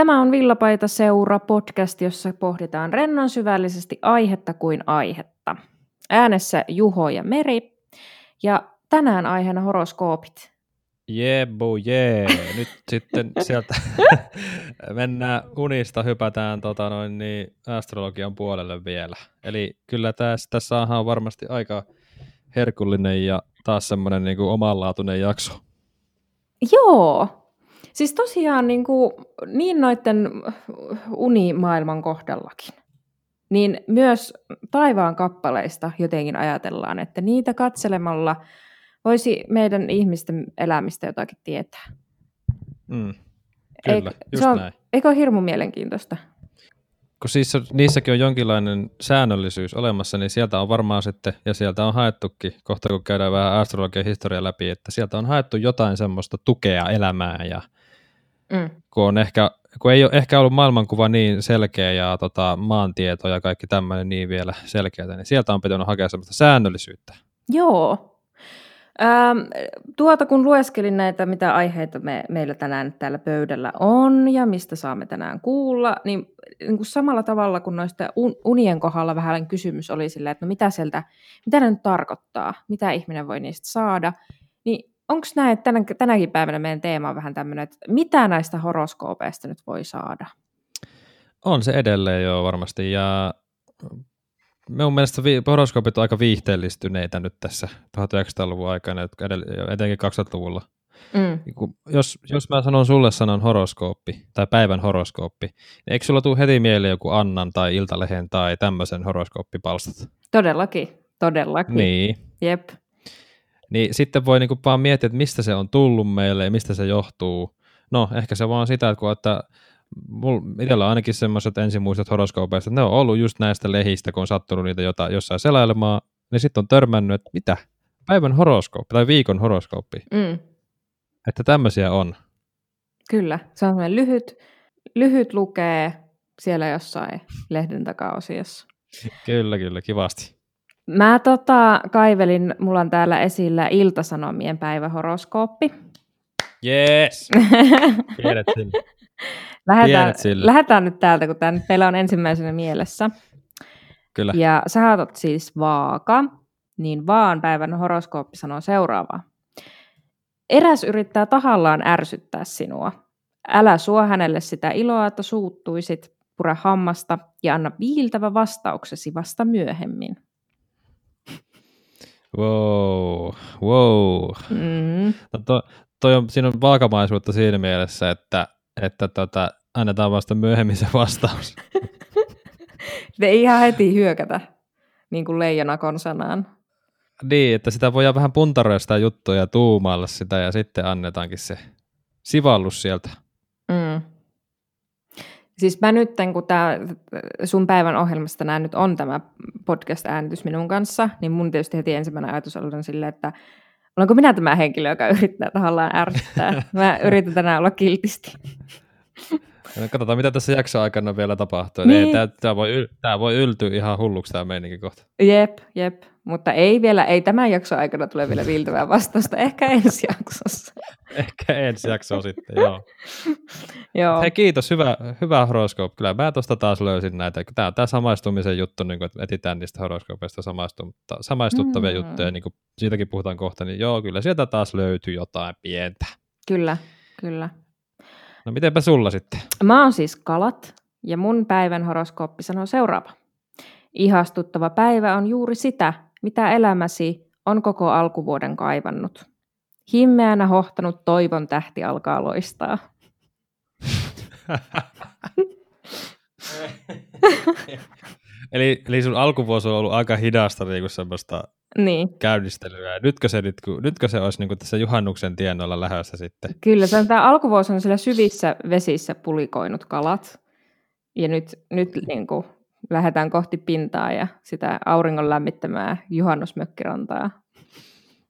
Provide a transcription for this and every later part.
Tämä on Villapaita Seura podcast, jossa pohditaan rennon syvällisesti aihetta kuin aihetta. Äänessä Juho ja Meri. Ja tänään aiheena horoskoopit. Jee, bo jee. Nyt sitten sieltä mennään unista, hypätään tota noin, niin astrologian puolelle vielä. Eli kyllä tässä, tässä on varmasti aika herkullinen ja taas semmoinen niin omanlaatuinen jakso. Joo, Siis tosiaan niin, kuin, niin noiden unimaailman kohdallakin, niin myös taivaan kappaleista jotenkin ajatellaan, että niitä katselemalla voisi meidän ihmisten elämistä jotakin tietää. Mm, kyllä, Eik, just se on, näin. Eikö ole hirmu mielenkiintoista? Kun siis niissäkin on jonkinlainen säännöllisyys olemassa, niin sieltä on varmaan sitten, ja sieltä on haettukin, kohta kun käydään vähän astrologian historia läpi, että sieltä on haettu jotain semmoista tukea elämään ja mm. kun, on ehkä, kun ei ole ehkä ollut maailmankuva niin selkeä ja tota, maantieto ja kaikki tämmöinen niin vielä selkeää, niin sieltä on pitänyt hakea semmoista säännöllisyyttä. Joo. Ähm, tuota kun lueskelin näitä, mitä aiheita me, meillä tänään täällä pöydällä on ja mistä saamme tänään kuulla, niin, niin kuin samalla tavalla kuin noista unien kohdalla vähän kysymys oli silleen, että no mitä sieltä, mitä ne nyt tarkoittaa, mitä ihminen voi niistä saada, onko näin, että tänä, tänäkin päivänä meidän teema on vähän tämmöinen, että mitä näistä horoskoopeista nyt voi saada? On se edelleen jo varmasti, ja minun mielestä vi- horoskoopit on aika viihteellistyneitä nyt tässä 1900-luvun aikana, etenkin 2000-luvulla. Mm. Niin jos, jos mä sanon sulle sanon horoskooppi tai päivän horoskooppi, niin eikö sulla tule heti mieleen joku Annan tai Iltalehen tai tämmöisen horoskooppipalstat? Todellakin, todellakin. Niin. Jep. Niin sitten voi niinku vaan miettiä, että mistä se on tullut meille ja mistä se johtuu. No, ehkä se vaan sitä, että kun että itsellä on ainakin semmoiset ensimuistot horoskoopeista, että ne on ollut just näistä lehistä, kun on sattunut niitä jota, jossain selailemaan, niin sitten on törmännyt, että mitä? Päivän horoskooppi tai viikon horoskooppi. Mm. Että tämmöisiä on. Kyllä, se on semmoinen lyhyt, lyhyt lukee siellä jossain lehden takaosiossa. kyllä, kyllä, kivasti. Mä tota, kaivelin, mulla on täällä esillä Iltasanomien päivähoroskooppi. Jees! Tiedät sille. lähdetään, sille. lähdetään nyt täältä, kun tämä meillä on ensimmäisenä mielessä. Kyllä. Ja sä oot siis vaaka, niin vaan päivän horoskooppi sanoo seuraavaa. Eräs yrittää tahallaan ärsyttää sinua. Älä suo hänelle sitä iloa, että suuttuisit, pure hammasta ja anna viiltävä vastauksesi vasta myöhemmin. Wow, wow. Mm. No to, toi on, siinä on vaakamaisuutta siinä mielessä, että, että tota, annetaan vasta myöhemmin se vastaus. ei ihan heti hyökätä, niin kuin leijona konsanaan. Niin, että sitä voi vähän puntaroida sitä juttua ja tuumailla sitä ja sitten annetaankin se sivallus sieltä. Siis mä nyt, kun tämä sun päivän ohjelmasta nämä nyt on tämä podcast-äänitys minun kanssa, niin mun tietysti heti ensimmäinen ajatus on silleen, että olenko minä tämä henkilö, joka yrittää tahallaan ärsyttää. Mä yritän tänään olla kiltisti. No, katsotaan, mitä tässä jakson aikana vielä tapahtuu. Niin. Tämä, voi, tämä voi yltyä ihan hulluksi tämä meininki kohta. Jep, jep. Mutta ei vielä, ei tämän jakson aikana tule vielä viiltävää vastausta, ehkä ensi jaksossa. ehkä ensi jakso sitten, joo. joo. Hei kiitos, hyvä, hyvä horoskoop. Kyllä mä tuosta taas löysin näitä. Tämä on tämä samaistumisen juttu, niin kuin, että etsitään niistä horoskoopeista samaistuttavia mm. juttuja, niin kuin siitäkin puhutaan kohta, niin joo, kyllä sieltä taas löytyy jotain pientä. Kyllä, kyllä. No mitenpä sulla sitten? Mä oon siis kalat, ja mun päivän horoskooppi sanoo seuraava. Ihastuttava päivä on juuri sitä, mitä elämäsi on koko alkuvuoden kaivannut. Himmeänä hohtanut toivon tähti alkaa loistaa. eli, eli sun alkuvuosi on ollut aika hidasta niin kuin semmoista niin. käynnistelyä. Nytkö se, nyt, nytkö se olisi niin tässä juhannuksen tienoilla lähdössä sitten? Kyllä, se on, tämä alkuvuosi on siellä syvissä vesissä pulikoinut kalat. Ja nyt, nyt niin kuin, lähdetään kohti pintaa ja sitä auringon lämmittämää juhannusmökkirantaa.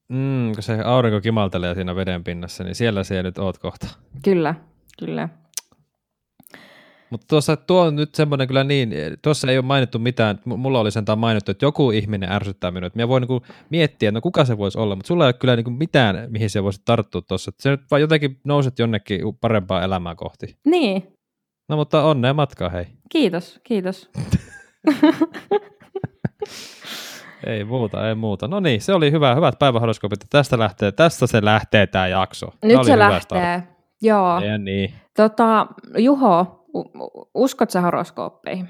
Mm, kun se aurinko kimaltelee siinä veden pinnassa, niin siellä se nyt oot kohta. Kyllä, kyllä. Mutta tuossa tuo on nyt semmoinen kyllä niin, tuossa ei ole mainittu mitään, mulla oli sentään mainittu, että joku ihminen ärsyttää minua, minä voin niin miettiä, että no kuka se voisi olla, mutta sulla ei ole kyllä niin mitään, mihin se voisi tarttua tuossa, se nyt vaan jotenkin nouset jonnekin parempaa elämää kohti. Niin, No mutta onnea matkaa, hei. Kiitos, kiitos. ei muuta, ei muuta. No niin, se oli hyvä, hyvät päivähoroskoopit. Tästä lähtee, tästä se lähtee tämä jakso. Nyt se lähtee, start. joo. Ja niin. Tota, Juho, uskot sä horoskooppeihin?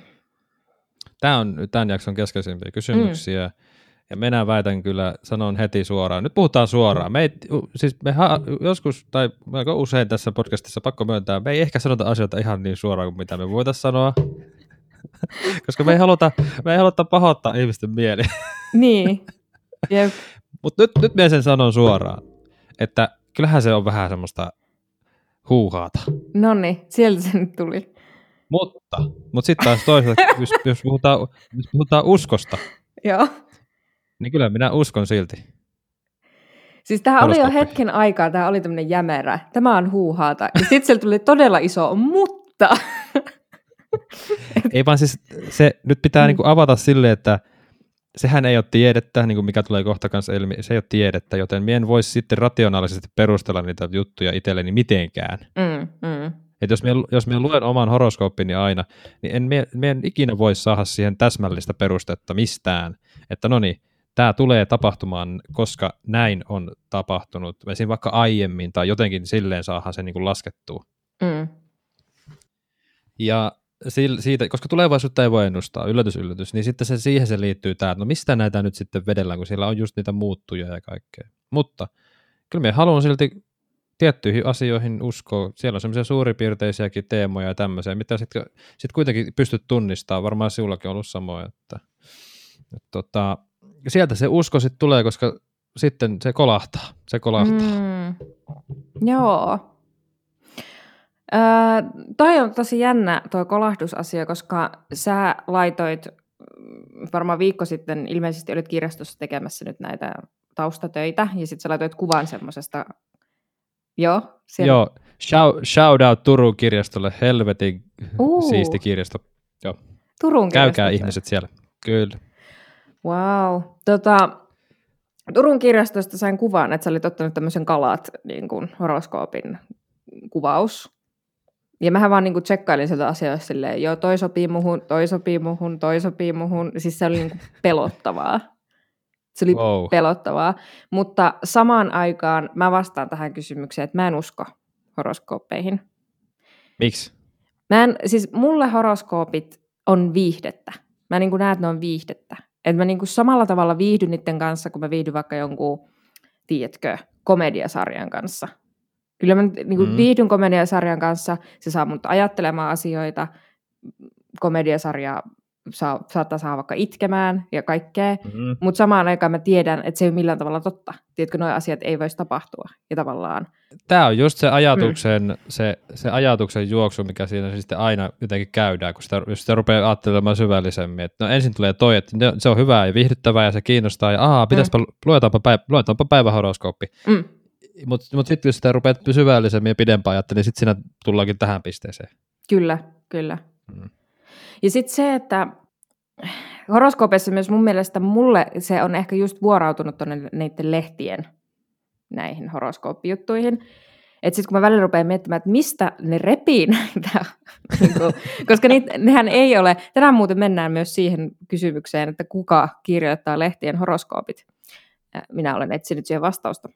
Tämä on tämän jakson keskeisimpiä kysymyksiä. Mm. Ja minä väitän kyllä, sanon heti suoraan. Nyt puhutaan suoraan. Me ei, siis me ha, joskus, tai aika usein tässä podcastissa pakko myöntää, me ei ehkä sanota asioita ihan niin suoraan kuin mitä me voitaisiin sanoa. Koska me ei haluta, me ei haluta pahoittaa ihmisten mieli. Niin. Yep. Mutta nyt, nyt minä sen sanon suoraan, että kyllähän se on vähän semmoista huuhaata. No niin, sieltä se nyt tuli. Mutta, mutta sitten taas toisaalta, jos, jos, puhutaan, jos puhutaan uskosta, Joo. niin kyllä minä uskon silti. Siis tämä oli jo hetken aikaa, tämä oli tämmöinen jämerä. Tämä on huuhaata. Ja sitten sieltä tuli todella iso, mutta... ei vaan siis, se nyt pitää mm. niinku avata silleen, että sehän ei ole tiedettä, niin kuin mikä tulee kohta kanssa ilmi, se ei ole tiedettä, joten mien voisi sitten rationaalisesti perustella niitä juttuja itselleni mitenkään. Mm, mm. Et jos, mie, jos mie luen oman horoskooppini aina, niin en, mie, mie en ikinä voi saada siihen täsmällistä perustetta mistään, että no niin, tämä tulee tapahtumaan, koska näin on tapahtunut, esim. vaikka aiemmin tai jotenkin silleen saadaan se niin kuin laskettua. Mm. Ja siitä, koska tulevaisuutta ei voi ennustaa, yllätys, yllätys, niin sitten se, siihen se liittyy tämä, no mistä näitä nyt sitten vedellään, kun siellä on just niitä muuttuja ja kaikkea. Mutta kyllä minä haluan silti tiettyihin asioihin uskoa. Siellä on semmoisia suuripiirteisiäkin teemoja ja tämmöisiä, mitä sitten sit kuitenkin pystyt tunnistamaan. Varmaan sinullakin on ollut samoja. Että, että tota, sieltä se usko sitten tulee, koska sitten se kolahtaa. Se kolahtaa. Mm. Joo. Öö, toi on tosi jännä tuo kolahdusasia, koska sä laitoit mm, varmaan viikko sitten, ilmeisesti olit kirjastossa tekemässä nyt näitä taustatöitä, ja sitten sä laitoit kuvan semmoisesta, joo? Siellä... Joo, shout, shout out Turun kirjastolle, helvetin uh. siisti kirjasto. Joo. Turun Käykää ihmiset siellä, kyllä. Wow. Tota, Turun kirjastosta sain kuvan, että sä olit ottanut tämmöisen kalat niin kuin horoskoopin kuvaus ja mähän vaan niinku tsekkailin sieltä asioista silleen, joo, toi sopii muhun, toi sopii muhun, toi sopii muhun. Siis se oli niinku pelottavaa. Se oli wow. pelottavaa. Mutta samaan aikaan mä vastaan tähän kysymykseen, että mä en usko horoskooppeihin. Miksi? Mä en, siis mulle horoskoopit on viihdettä. Mä niin näen, että ne on viihdettä. Että mä niin samalla tavalla viihdyn niiden kanssa, kun mä viihdyn vaikka jonkun, tiedätkö, komediasarjan kanssa – Kyllä mä niin kuin mm. viihdyn komediasarjan kanssa, se saa mut ajattelemaan asioita, komediasarja saa, saattaa saada vaikka itkemään ja kaikkea, mm-hmm. mutta samaan aikaan mä tiedän, että se ei ole millään tavalla totta. Tiedätkö, nuo asiat ei voisi tapahtua ja tavallaan. Tämä on just se ajatuksen, mm. se, se ajatuksen juoksu, mikä siinä sitten aina jotenkin käydään, kun sitä, jos sitä rupeaa ajattelemaan syvällisemmin, että no ensin tulee toi, että se on hyvää ja viihdyttävää ja se kiinnostaa ja aah, pitäisipä, mm. luetaanpa, päivä, luetaanpa päivähoroskooppi. Mm mutta mut sitten jos sitä rupeat syvällisemmin ja pidempään ajattelin, niin sitten siinä tullaankin tähän pisteeseen. Kyllä, kyllä. Mm. Ja sitten se, että horoskoopeissa myös mun mielestä mulle se on ehkä just vuorautunut tuonne niiden lehtien näihin horoskooppijuttuihin. Että sitten kun mä välillä rupean miettimään, että mistä ne repii näitä, niinku, koska niitä, nehän ei ole, tänään muuten mennään myös siihen kysymykseen, että kuka kirjoittaa lehtien horoskoopit. Minä olen etsinyt siihen vastausta.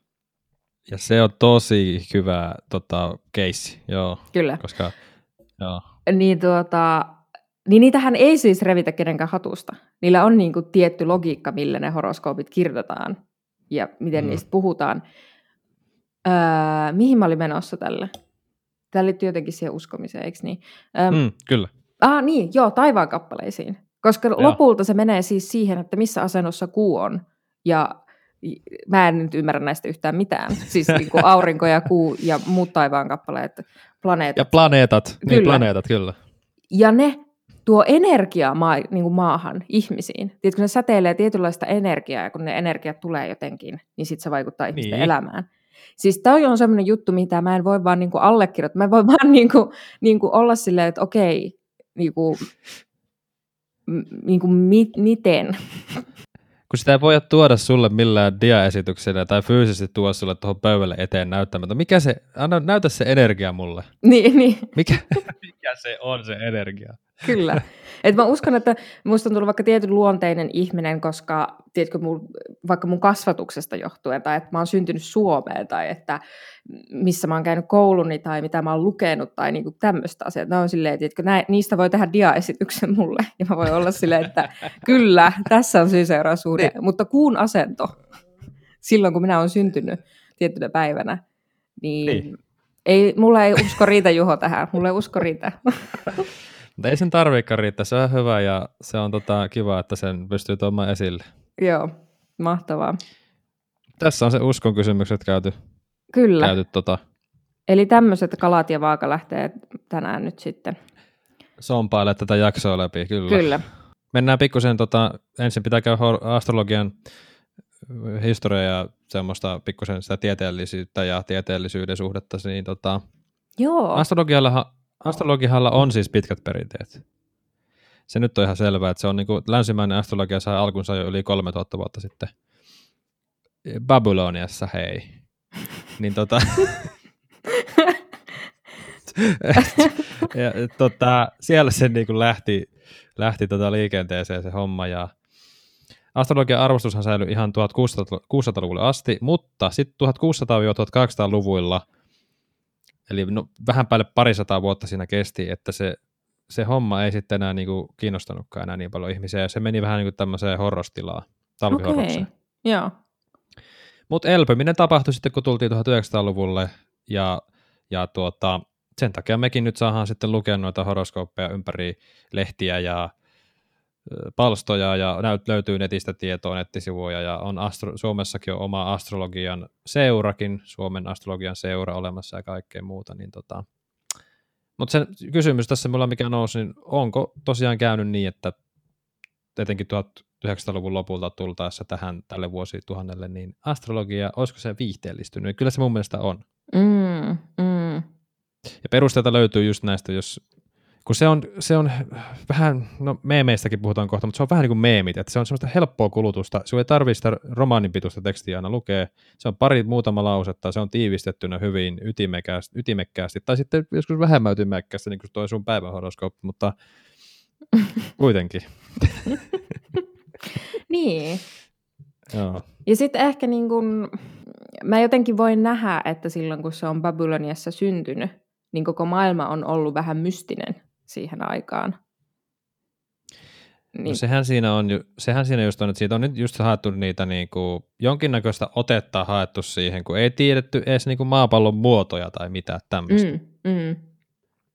Ja se on tosi hyvä tota, case, joo. Kyllä. Koska, joo. Niin, tuota, niin niitähän ei siis revitä kenenkään hatusta. Niillä on niin kuin tietty logiikka, millä ne horoskoopit kirjoitetaan ja miten mm. niistä puhutaan. Öö, mihin mä olin menossa tälle? Tämä liittyy jotenkin siihen uskomiseen, eikö niin? Öö, mm, kyllä. Ah niin, joo, taivaan kappaleisiin. Koska joo. lopulta se menee siis siihen, että missä asennossa kuu on. Ja mä en nyt ymmärrä näistä yhtään mitään. Siis niin kuin aurinko ja kuu ja muut taivaan kappaleet, planeetat. Ja planeetat, niin, kyllä. niin planeetat, kyllä. Ja ne tuo energiaa maa, niin kuin maahan, ihmisiin. Tiedätkö, ne säteilee tietynlaista energiaa, ja kun ne energiat tulee jotenkin, niin sitten se vaikuttaa ihmisten niin. elämään. Siis toi on semmoinen juttu, mitä mä en voi vaan niin kuin allekirjoittaa. Mä en voi vaan niin kuin, niin kuin olla silleen, että okei, niin kuin, niin kuin mi, miten kun sitä ei voi tuoda sulle millään diaesityksenä tai fyysisesti tuoda sulle tuohon pöydälle eteen näyttämättä. Mikä se, anna näytä se energia mulle. Niin, niin. Mikä, mikä se on se energia. Kyllä. Et mä uskon, että musta on tullut vaikka tietyn luonteinen ihminen, koska tiedätkö, mun, vaikka mun kasvatuksesta johtuen, tai että mä oon syntynyt Suomeen, tai että missä mä oon käynyt kouluni, tai mitä mä oon lukenut, tai niinku tämmöistä asiaa. Mä oon silleen, tiedätkö, nä, niistä voi tehdä diaesityksen mulle, ja mä voin olla silleen, että kyllä, tässä on syy suhde. Niin. Mutta kuun asento, silloin kun minä olen syntynyt tiettynä päivänä, niin, niin. Ei, mulla ei usko riitä Juho tähän, mulla ei usko riitä. Mutta ei sen tarvikaan riittää, se on hyvä ja se on tota, kiva, että sen pystyy tuomaan esille. Joo, mahtavaa. Tässä on se uskon kysymykset käyty. Kyllä. Käyty, tota. Eli tämmöiset kalat ja vaaka lähtee tänään nyt sitten. Sompaile tätä jaksoa läpi, kyllä. Kyllä. Mennään pikkusen, tota, ensin pitää käydä astrologian historia ja semmoista pikkusen sitä tieteellisyyttä ja tieteellisyyden suhdetta, niin tota, Joo. Astrologialla, astrologihalla on siis pitkät perinteet. Se nyt on ihan selvää, että se on niin kuin, länsimäinen astrologia sai alkunsa jo yli 3000 vuotta sitten. Babyloniassa, hei. niin tota... ja, tota, siellä se niin kuin lähti, lähti tota liikenteeseen se homma ja Astrologian arvostushan säilyi ihan 1600-luvulle asti, mutta sitten 1600-1800-luvuilla, eli no, vähän päälle parisataa vuotta siinä kesti, että se, se homma ei sitten enää niinku kiinnostanutkaan enää niin paljon ihmisiä, ja se meni vähän niin kuin tämmöiseen horrostilaan, talvihorrokseen. Okay. Joo. Mutta elpyminen tapahtui sitten, kun tultiin 1900-luvulle, ja, ja tuota, sen takia mekin nyt saadaan sitten lukea noita horoskooppeja ympäri lehtiä ja palstoja ja näyt, löytyy netistä tietoa, nettisivuja ja on astro, Suomessakin on oma astrologian seurakin, Suomen astrologian seura olemassa ja kaikkea muuta. Niin tota. Mutta se kysymys tässä mulla mikä nousi, niin onko tosiaan käynyt niin, että etenkin 1900-luvun lopulta tultaessa tähän tälle vuosituhannelle, niin astrologia, olisiko se viihteellistynyt? Kyllä se mun mielestä on. Mm, mm. Ja perusteita löytyy just näistä, jos kun se on, se on vähän, no meemeistäkin puhutaan kohta, mutta se on vähän niin kuin meemit, että se on semmoista helppoa kulutusta. Sinun ei tarvitse sitä romaanin pituista tekstiä aina lukea. Se on pari muutama lausetta, se on tiivistettynä hyvin ytimekkäästi, ytimekkäästi tai sitten joskus vähemmän ytimekkäästi, niin kuin tuo sun päivähoroskooppi, mutta kuitenkin. niin. Joo. Ja sitten ehkä niin kun, mä jotenkin voin nähdä, että silloin kun se on Babyloniassa syntynyt, niin koko maailma on ollut vähän mystinen siihen aikaan. No niin. No sehän siinä on, sehän siinä just on, että siitä on nyt just haettu niitä niin kuin, jonkinnäköistä otetta haettu siihen, kun ei tiedetty edes niin kuin maapallon muotoja tai mitään tämmöistä. Mm, mm.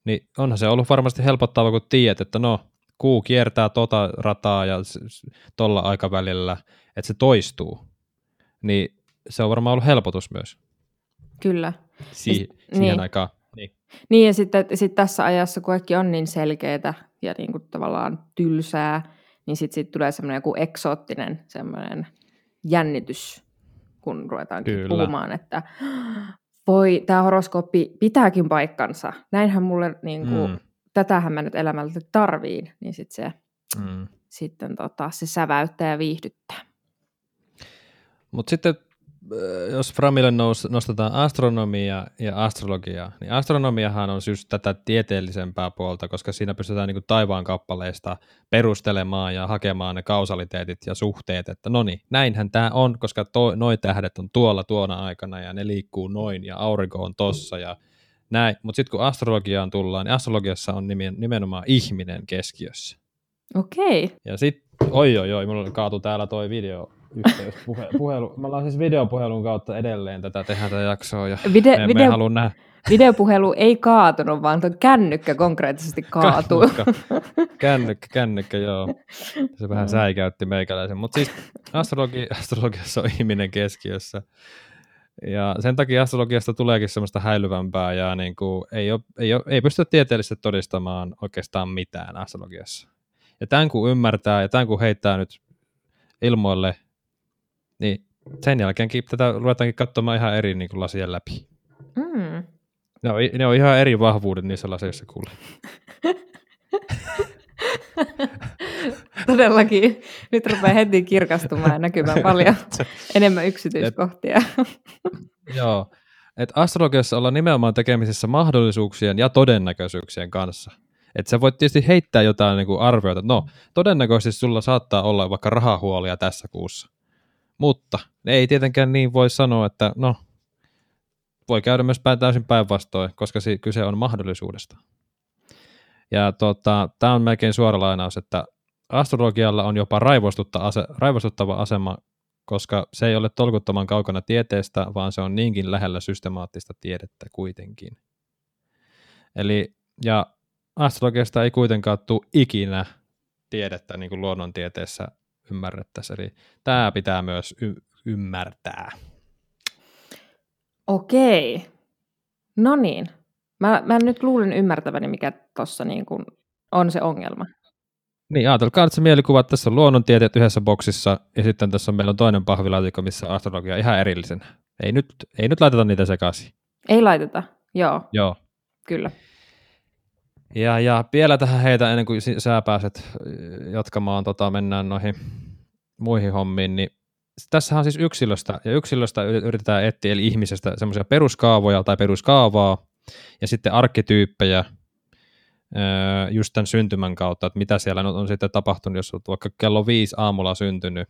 Niin onhan se ollut varmasti helpottava, kun tiedät, että no, kuu kiertää tota rataa ja tuolla aikavälillä, että se toistuu. Niin se on varmaan ollut helpotus myös. Kyllä. Si- siihen niin. aikaan. Niin. Niin ja sitten sit tässä ajassa, kun kaikki on niin selkeää ja niin kuin tavallaan tylsää, niin sitten sit tulee semmoinen joku eksoottinen semmoinen jännitys, kun ruvetaankin Kyllä. puhumaan, että voi, tämä horoskooppi pitääkin paikkansa. Näinhän mulle, niin kuin, mm. tätähän mä nyt elämältä tarviin, niin sitten se, mm. sitten tota, se säväyttää ja viihdyttää. Mutta sitten jos Framille nous, nostetaan astronomia ja astrologia, niin astronomiahan on just tätä tieteellisempää puolta, koska siinä pystytään niin taivaan kappaleista perustelemaan ja hakemaan ne kausaliteetit ja suhteet, että no niin, näinhän tämä on, koska to, noi tähdet on tuolla tuona aikana ja ne liikkuu noin ja aurinko on tossa ja näin. Mutta sitten kun astrologiaan tullaan, niin astrologiassa on nimenomaan ihminen keskiössä. Okei. Okay. Ja sitten, oi oi oi, mulla kaatu täällä toi video yhteys. Puhe, puhelu. Me ollaan siis videopuhelun kautta edelleen tätä tehdä tätä jaksoa ja Vide, me, video, me nähdä. Videopuhelu ei kaatunut, vaan tuo kännykkä konkreettisesti kaatuu. Kännykkä, kännykkä, kännykkä joo. Se vähän säikäytti meikäläisen. Mutta siis astrologi, astrologiassa on ihminen keskiössä. Ja sen takia astrologiasta tuleekin semmoista häilyvämpää ja niin kuin ei, ole, ei, ole, ei pysty tieteellisesti todistamaan oikeastaan mitään astrologiassa. Ja tämän kun ymmärtää ja tämän kun heittää nyt ilmoille niin sen jälkeenkin tätä ruvetaankin katsomaan ihan eri niin kuin lasien läpi. Mm. Ne, on, ne on ihan eri vahvuudet niissä laseissa kuule. Todellakin. Nyt rupeaa heti kirkastumaan ja näkymään paljon enemmän yksityiskohtia. Et, joo. Et astrologiassa ollaan nimenomaan tekemisissä mahdollisuuksien ja todennäköisyyksien kanssa. Että sä voit tietysti heittää jotain niin kuin arvioita, no todennäköisesti sulla saattaa olla vaikka rahahuolia tässä kuussa, mutta ei tietenkään niin voi sanoa, että no voi käydä myös täysin päinvastoin, koska kyse on mahdollisuudesta. Ja tota, tämä on melkein suora lainaus, että astrologialla on jopa ase- raivostuttava asema, koska se ei ole tolkuttoman kaukana tieteestä, vaan se on niinkin lähellä systemaattista tiedettä kuitenkin. Eli, ja astrologiasta ei kuitenkaan tule ikinä tiedettä niin kuin luonnontieteessä ymmärrettäisiin. Eli tämä pitää myös y- ymmärtää. Okei. No niin. Mä, mä nyt luulen ymmärtäväni, mikä tuossa niin kuin on se ongelma. Niin, ajatelkaa nyt se mielikuva, että tässä on luonnontieteet yhdessä boksissa, ja sitten tässä on, meillä on toinen pahvilaatikko, missä on astrologia ihan erillisen. Ei nyt, ei nyt laiteta niitä sekaisin. Ei laiteta, joo. Joo. Kyllä. Ja, ja vielä tähän heitä ennen kuin sä pääset jatkamaan, tota, mennään noihin muihin hommiin, niin tässä on siis yksilöstä, ja yksilöstä yritetään etsiä, eli ihmisestä semmoisia peruskaavoja tai peruskaavaa, ja sitten arkkityyppejä, just tämän syntymän kautta, että mitä siellä on sitten tapahtunut, jos olet vaikka kello viisi aamulla syntynyt,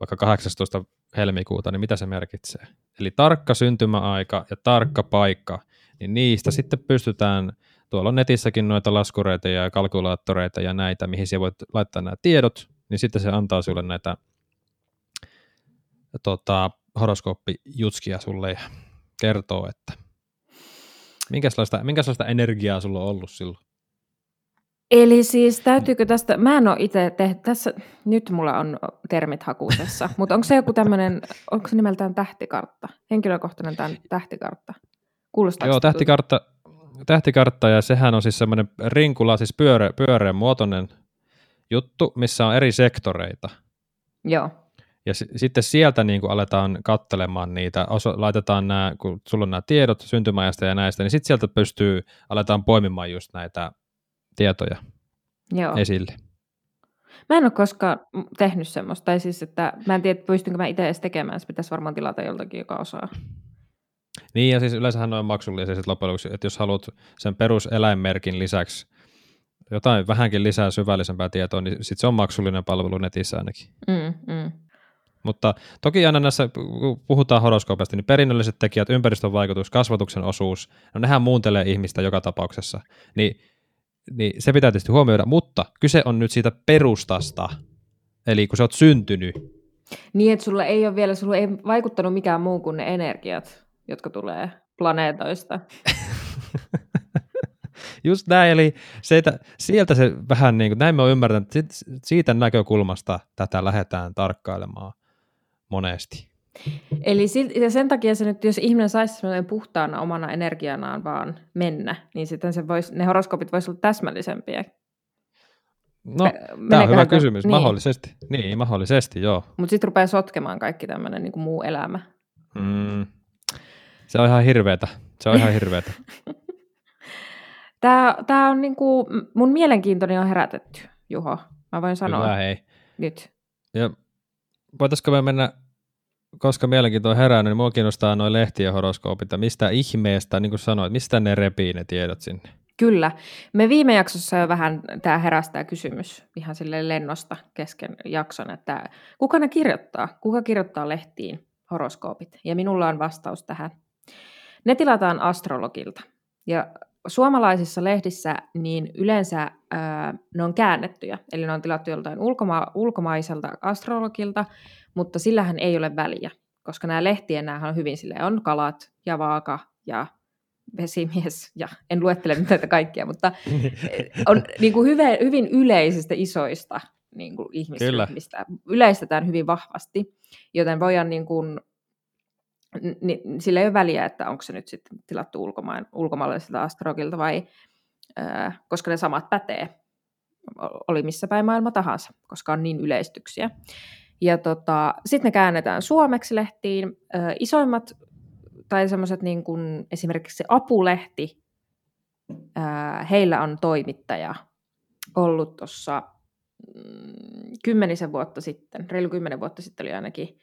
vaikka 18. helmikuuta, niin mitä se merkitsee? Eli tarkka syntymäaika ja tarkka paikka, niin niistä sitten pystytään, tuolla on netissäkin noita laskureita ja kalkulaattoreita ja näitä, mihin sä voit laittaa nämä tiedot, niin sitten se antaa sulle näitä tota, horoskooppijutskia sulle ja kertoo, että minkälaista, minkälaista energiaa sulla on ollut silloin? Eli siis täytyykö tästä, mä en ole itse tehnyt, tässä, nyt mulla on termit hakuusessa, mutta onko se joku tämmöinen, onko se nimeltään tähtikartta? Henkilökohtainen tämän tähtikartta? Kuulostaako Joo, tähtikartta, tähtikartta ja sehän on siis semmoinen rinkula, siis pyöre, pyöreän muotoinen juttu, missä on eri sektoreita. Joo. Ja s- sitten sieltä niin kuin aletaan kattelemaan niitä, oso- laitetaan nämä, kun sulla on nämä tiedot syntymäajasta ja näistä, niin sitten sieltä pystyy, aletaan poimimaan just näitä tietoja Joo. esille. Mä en ole koskaan tehnyt semmoista, tai siis, että mä en tiedä, pystynkö mä itse edes tekemään, se pitäisi varmaan tilata joltakin, joka osaa. Niin, ja siis yleensähän on maksullisia sit loppujen lopuksi, että jos haluat sen peruseläinmerkin lisäksi jotain vähänkin lisää syvällisempää tietoa, niin sitten se on maksullinen palvelu netissä ainakin. Mm, mm. Mutta toki aina näissä, kun puhutaan horoskoopista, niin perinnölliset tekijät, ympäristön vaikutus, kasvatuksen osuus, no nehän muuntelee ihmistä joka tapauksessa. Niin, niin se pitää tietysti huomioida, mutta kyse on nyt siitä perustasta, eli kun sä oot syntynyt. Niin, että sulla ei ole vielä, sulla ei vaikuttanut mikään muu kuin ne energiat, jotka tulee planeetoista. Just näin, eli siitä, sieltä se vähän niin kuin, näin me on ymmärtänyt, että siitä näkökulmasta tätä lähdetään tarkkailemaan monesti. Eli ja sen takia se nyt, jos ihminen saisi puhtaana omana energianaan vaan mennä, niin sitten se vois, ne horoskopit voisivat olla täsmällisempiä. No, tämä on hyvä kysymys. Niin. Mahdollisesti. Niin, mahdollisesti, joo. Mutta sitten rupeaa sotkemaan kaikki tämmöinen niin muu elämä. Mm. Se on ihan hirveetä. Se on ihan hirveetä. tämä, tämä on niin kuin, mun mielenkiintoni on herätetty, Juho. Mä voin sanoa. Hyvä, hei. Nyt. Ja voitaisiko me mennä, koska mielenkiinto on herännyt, niin mua kiinnostaa noin lehtien horoskoopit, mistä ihmeestä, niin kuin sanoit, mistä ne repii ne tiedot sinne? Kyllä. Me viime jaksossa jo vähän tämä herästää kysymys ihan sille lennosta kesken jakson, että kuka ne kirjoittaa? Kuka kirjoittaa lehtiin horoskoopit? Ja minulla on vastaus tähän. Ne tilataan astrologilta. Ja suomalaisissa lehdissä niin yleensä ää, ne on käännettyjä, eli ne on tilattu joltain ulkoma- ulkomaiselta astrologilta, mutta sillähän ei ole väliä, koska nämä lehtien nämä on hyvin sille on kalat ja vaaka ja vesimies, ja en luettele nyt näitä kaikkia, mutta on niin kuin hyvin, hyvin yleisistä isoista niin kuin ihmisryhmistä. Yleistetään hyvin vahvasti, joten voidaan niin kuin niin sillä ei ole väliä, että onko se nyt sitten tilattu ulkomaan, ulkomaalaiselta astrologilta vai, ää, koska ne samat pätee, oli missä päin maailma tahansa, koska on niin yleistyksiä. Ja tota, sitten ne käännetään suomeksi lehtiin. Ää, isoimmat, tai semmoiset niin kuin esimerkiksi se Apulehti, ää, heillä on toimittaja ollut tuossa mm, kymmenisen vuotta sitten, reilu kymmenen vuotta sitten oli ainakin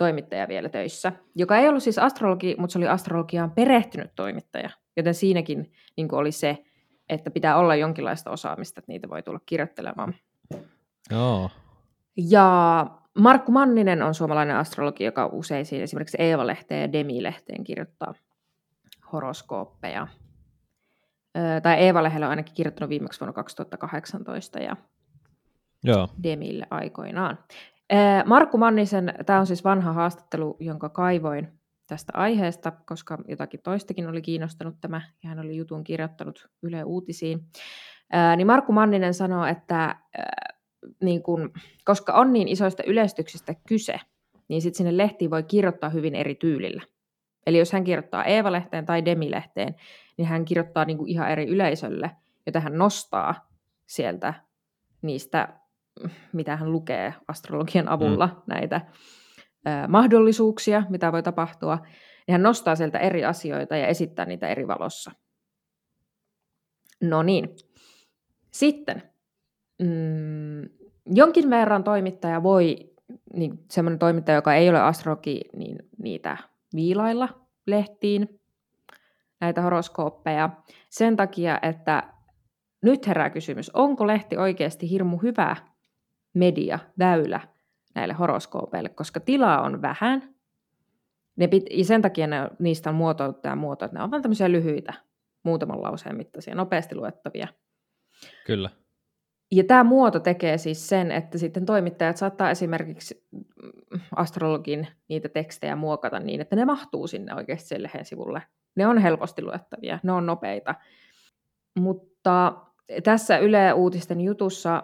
toimittaja vielä töissä, joka ei ollut siis astrologi, mutta se oli astrologiaan perehtynyt toimittaja, joten siinäkin niin oli se, että pitää olla jonkinlaista osaamista, että niitä voi tulla kirjoittelemaan. Joo. Ja Markku Manninen on suomalainen astrologi, joka usein esimerkiksi Eeva-lehteen ja Demi-lehteen kirjoittaa horoskooppeja. Ö, tai Eeva-lehdellä on ainakin kirjoittanut viimeksi vuonna 2018 ja Joo. Demille aikoinaan. Markku Mannisen, tämä on siis vanha haastattelu, jonka kaivoin tästä aiheesta, koska jotakin toistakin oli kiinnostanut tämä, ja hän oli jutun kirjoittanut Yle Uutisiin. niin Markku Manninen sanoo, että niin kun, koska on niin isoista yleistyksistä kyse, niin sitten sinne lehtiin voi kirjoittaa hyvin eri tyylillä. Eli jos hän kirjoittaa Eeva-lehteen tai Demi-lehteen, niin hän kirjoittaa niin kuin ihan eri yleisölle, jota hän nostaa sieltä niistä, mitä hän lukee astrologian avulla, mm. näitä ö, mahdollisuuksia, mitä voi tapahtua. Ja hän nostaa sieltä eri asioita ja esittää niitä eri valossa. No niin. Sitten mm, jonkin verran toimittaja voi, niin semmoinen toimittaja, joka ei ole astrologi, niin niitä viilailla lehtiin, näitä horoskooppeja, sen takia, että nyt herää kysymys, onko lehti oikeasti hirmu hyvä media, väylä näille horoskoopeille, koska tilaa on vähän. Ne pit, ja sen takia ne, niistä on muotoiltu tämä muoto, että ne on vain tämmöisiä lyhyitä, muutaman lauseen mittaisia, nopeasti luettavia. Kyllä. Ja tämä muoto tekee siis sen, että sitten toimittajat saattaa esimerkiksi astrologin niitä tekstejä muokata niin, että ne mahtuu sinne oikeasti sen lehen sivulle. Ne on helposti luettavia, ne on nopeita. Mutta tässä Yle Uutisten jutussa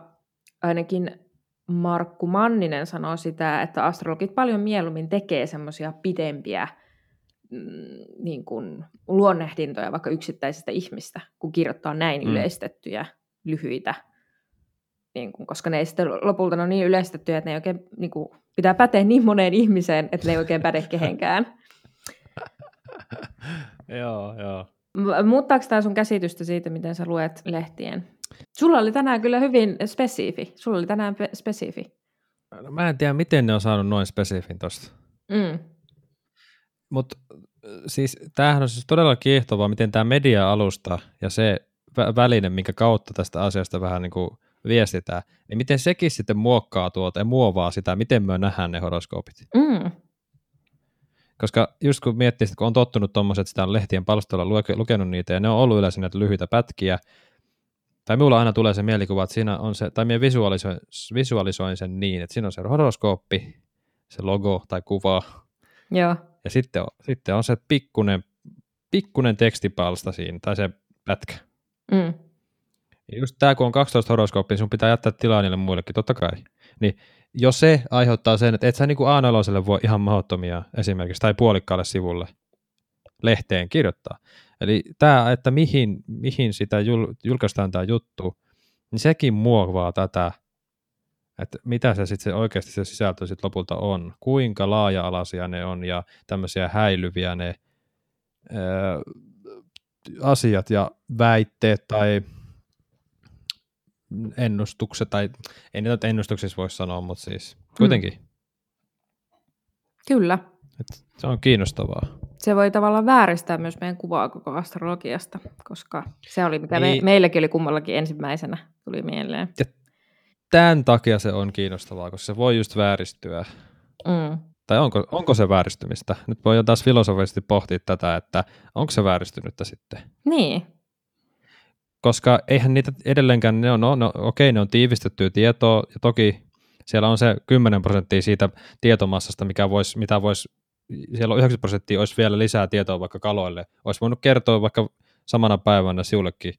ainakin Markku Manninen sanoo sitä, että astrologit paljon mieluummin tekee semmoisia pidempiä mm, niin kuin luonnehdintoja vaikka yksittäisistä ihmistä, kun kirjoittaa näin mm. yleistettyjä, lyhyitä niin kuin, koska ne ei sitten lopulta ole niin yleistettyjä, että ne ei oikein niin kuin, pitää päteä niin moneen ihmiseen, että ne ei oikein päde kehenkään. joo, joo. Muuttaako tämä sun käsitystä siitä, miten sä luet lehtien? Sulla oli tänään kyllä hyvin spesifi. Sulla oli tänään pe- spesifi. No, mä en tiedä, miten ne on saanut noin spesifin tosta. Mm. Mutta siis tämähän on siis todella kiehtovaa, miten tämä media-alusta ja se väline, minkä kautta tästä asiasta vähän niin kuin viestitään, niin miten sekin sitten muokkaa tuota ja muovaa sitä, miten me nähdään ne horoskoopit. Mm. Koska just kun miettii, että kun on tottunut tuommoiset, että sitä on lehtien palstoilla lukenut niitä, ja ne on ollut yleensä näitä lyhyitä pätkiä, tai minulla aina tulee se mielikuva, että siinä on se, tai minä visualisoin, visualisoin sen niin, että siinä on se horoskooppi, se logo tai kuva, Joo. ja sitten on, sitten on se pikkunen, pikkunen tekstipalsta siinä, tai se pätkä. Mm. Just tämä, kun on 12 horoskooppia, niin sun pitää jättää tilaa niille muillekin, totta kai. Niin jos se aiheuttaa sen, että et sä niin kuin A4 voi ihan mahdottomia esimerkiksi, tai puolikkaalle sivulle lehteen kirjoittaa. Eli tämä, että mihin, mihin sitä jul, julkaistaan tämä juttu, niin sekin muovaa tätä, että mitä se sitten oikeasti se sisältö sit lopulta on, kuinka laaja-alaisia ne on ja tämmöisiä häilyviä ne ö, asiat ja väitteet tai ennustukset, tai ei niitä ennustuksissa voi sanoa, mutta siis kuitenkin. Mm. Kyllä. Et se on kiinnostavaa. Se voi tavallaan vääristää myös meidän kuvaa koko astrologiasta, koska se oli, mikä niin. me, meilläkin oli kummallakin ensimmäisenä, tuli mieleen. Ja tämän takia se on kiinnostavaa, koska se voi just vääristyä. Mm. Tai onko, onko se vääristymistä? Nyt voi jo taas filosofisesti pohtia tätä, että onko se vääristynyttä sitten. Niin, koska eihän niitä edelleenkään, ne on, no, no, okei, ne on tiivistettyä tietoa, ja toki siellä on se 10 prosenttia siitä tietomassasta, mikä vois, mitä voisi, siellä on 9 prosenttia, olisi vielä lisää tietoa vaikka kaloille. Olisi voinut kertoa vaikka samana päivänä siullekin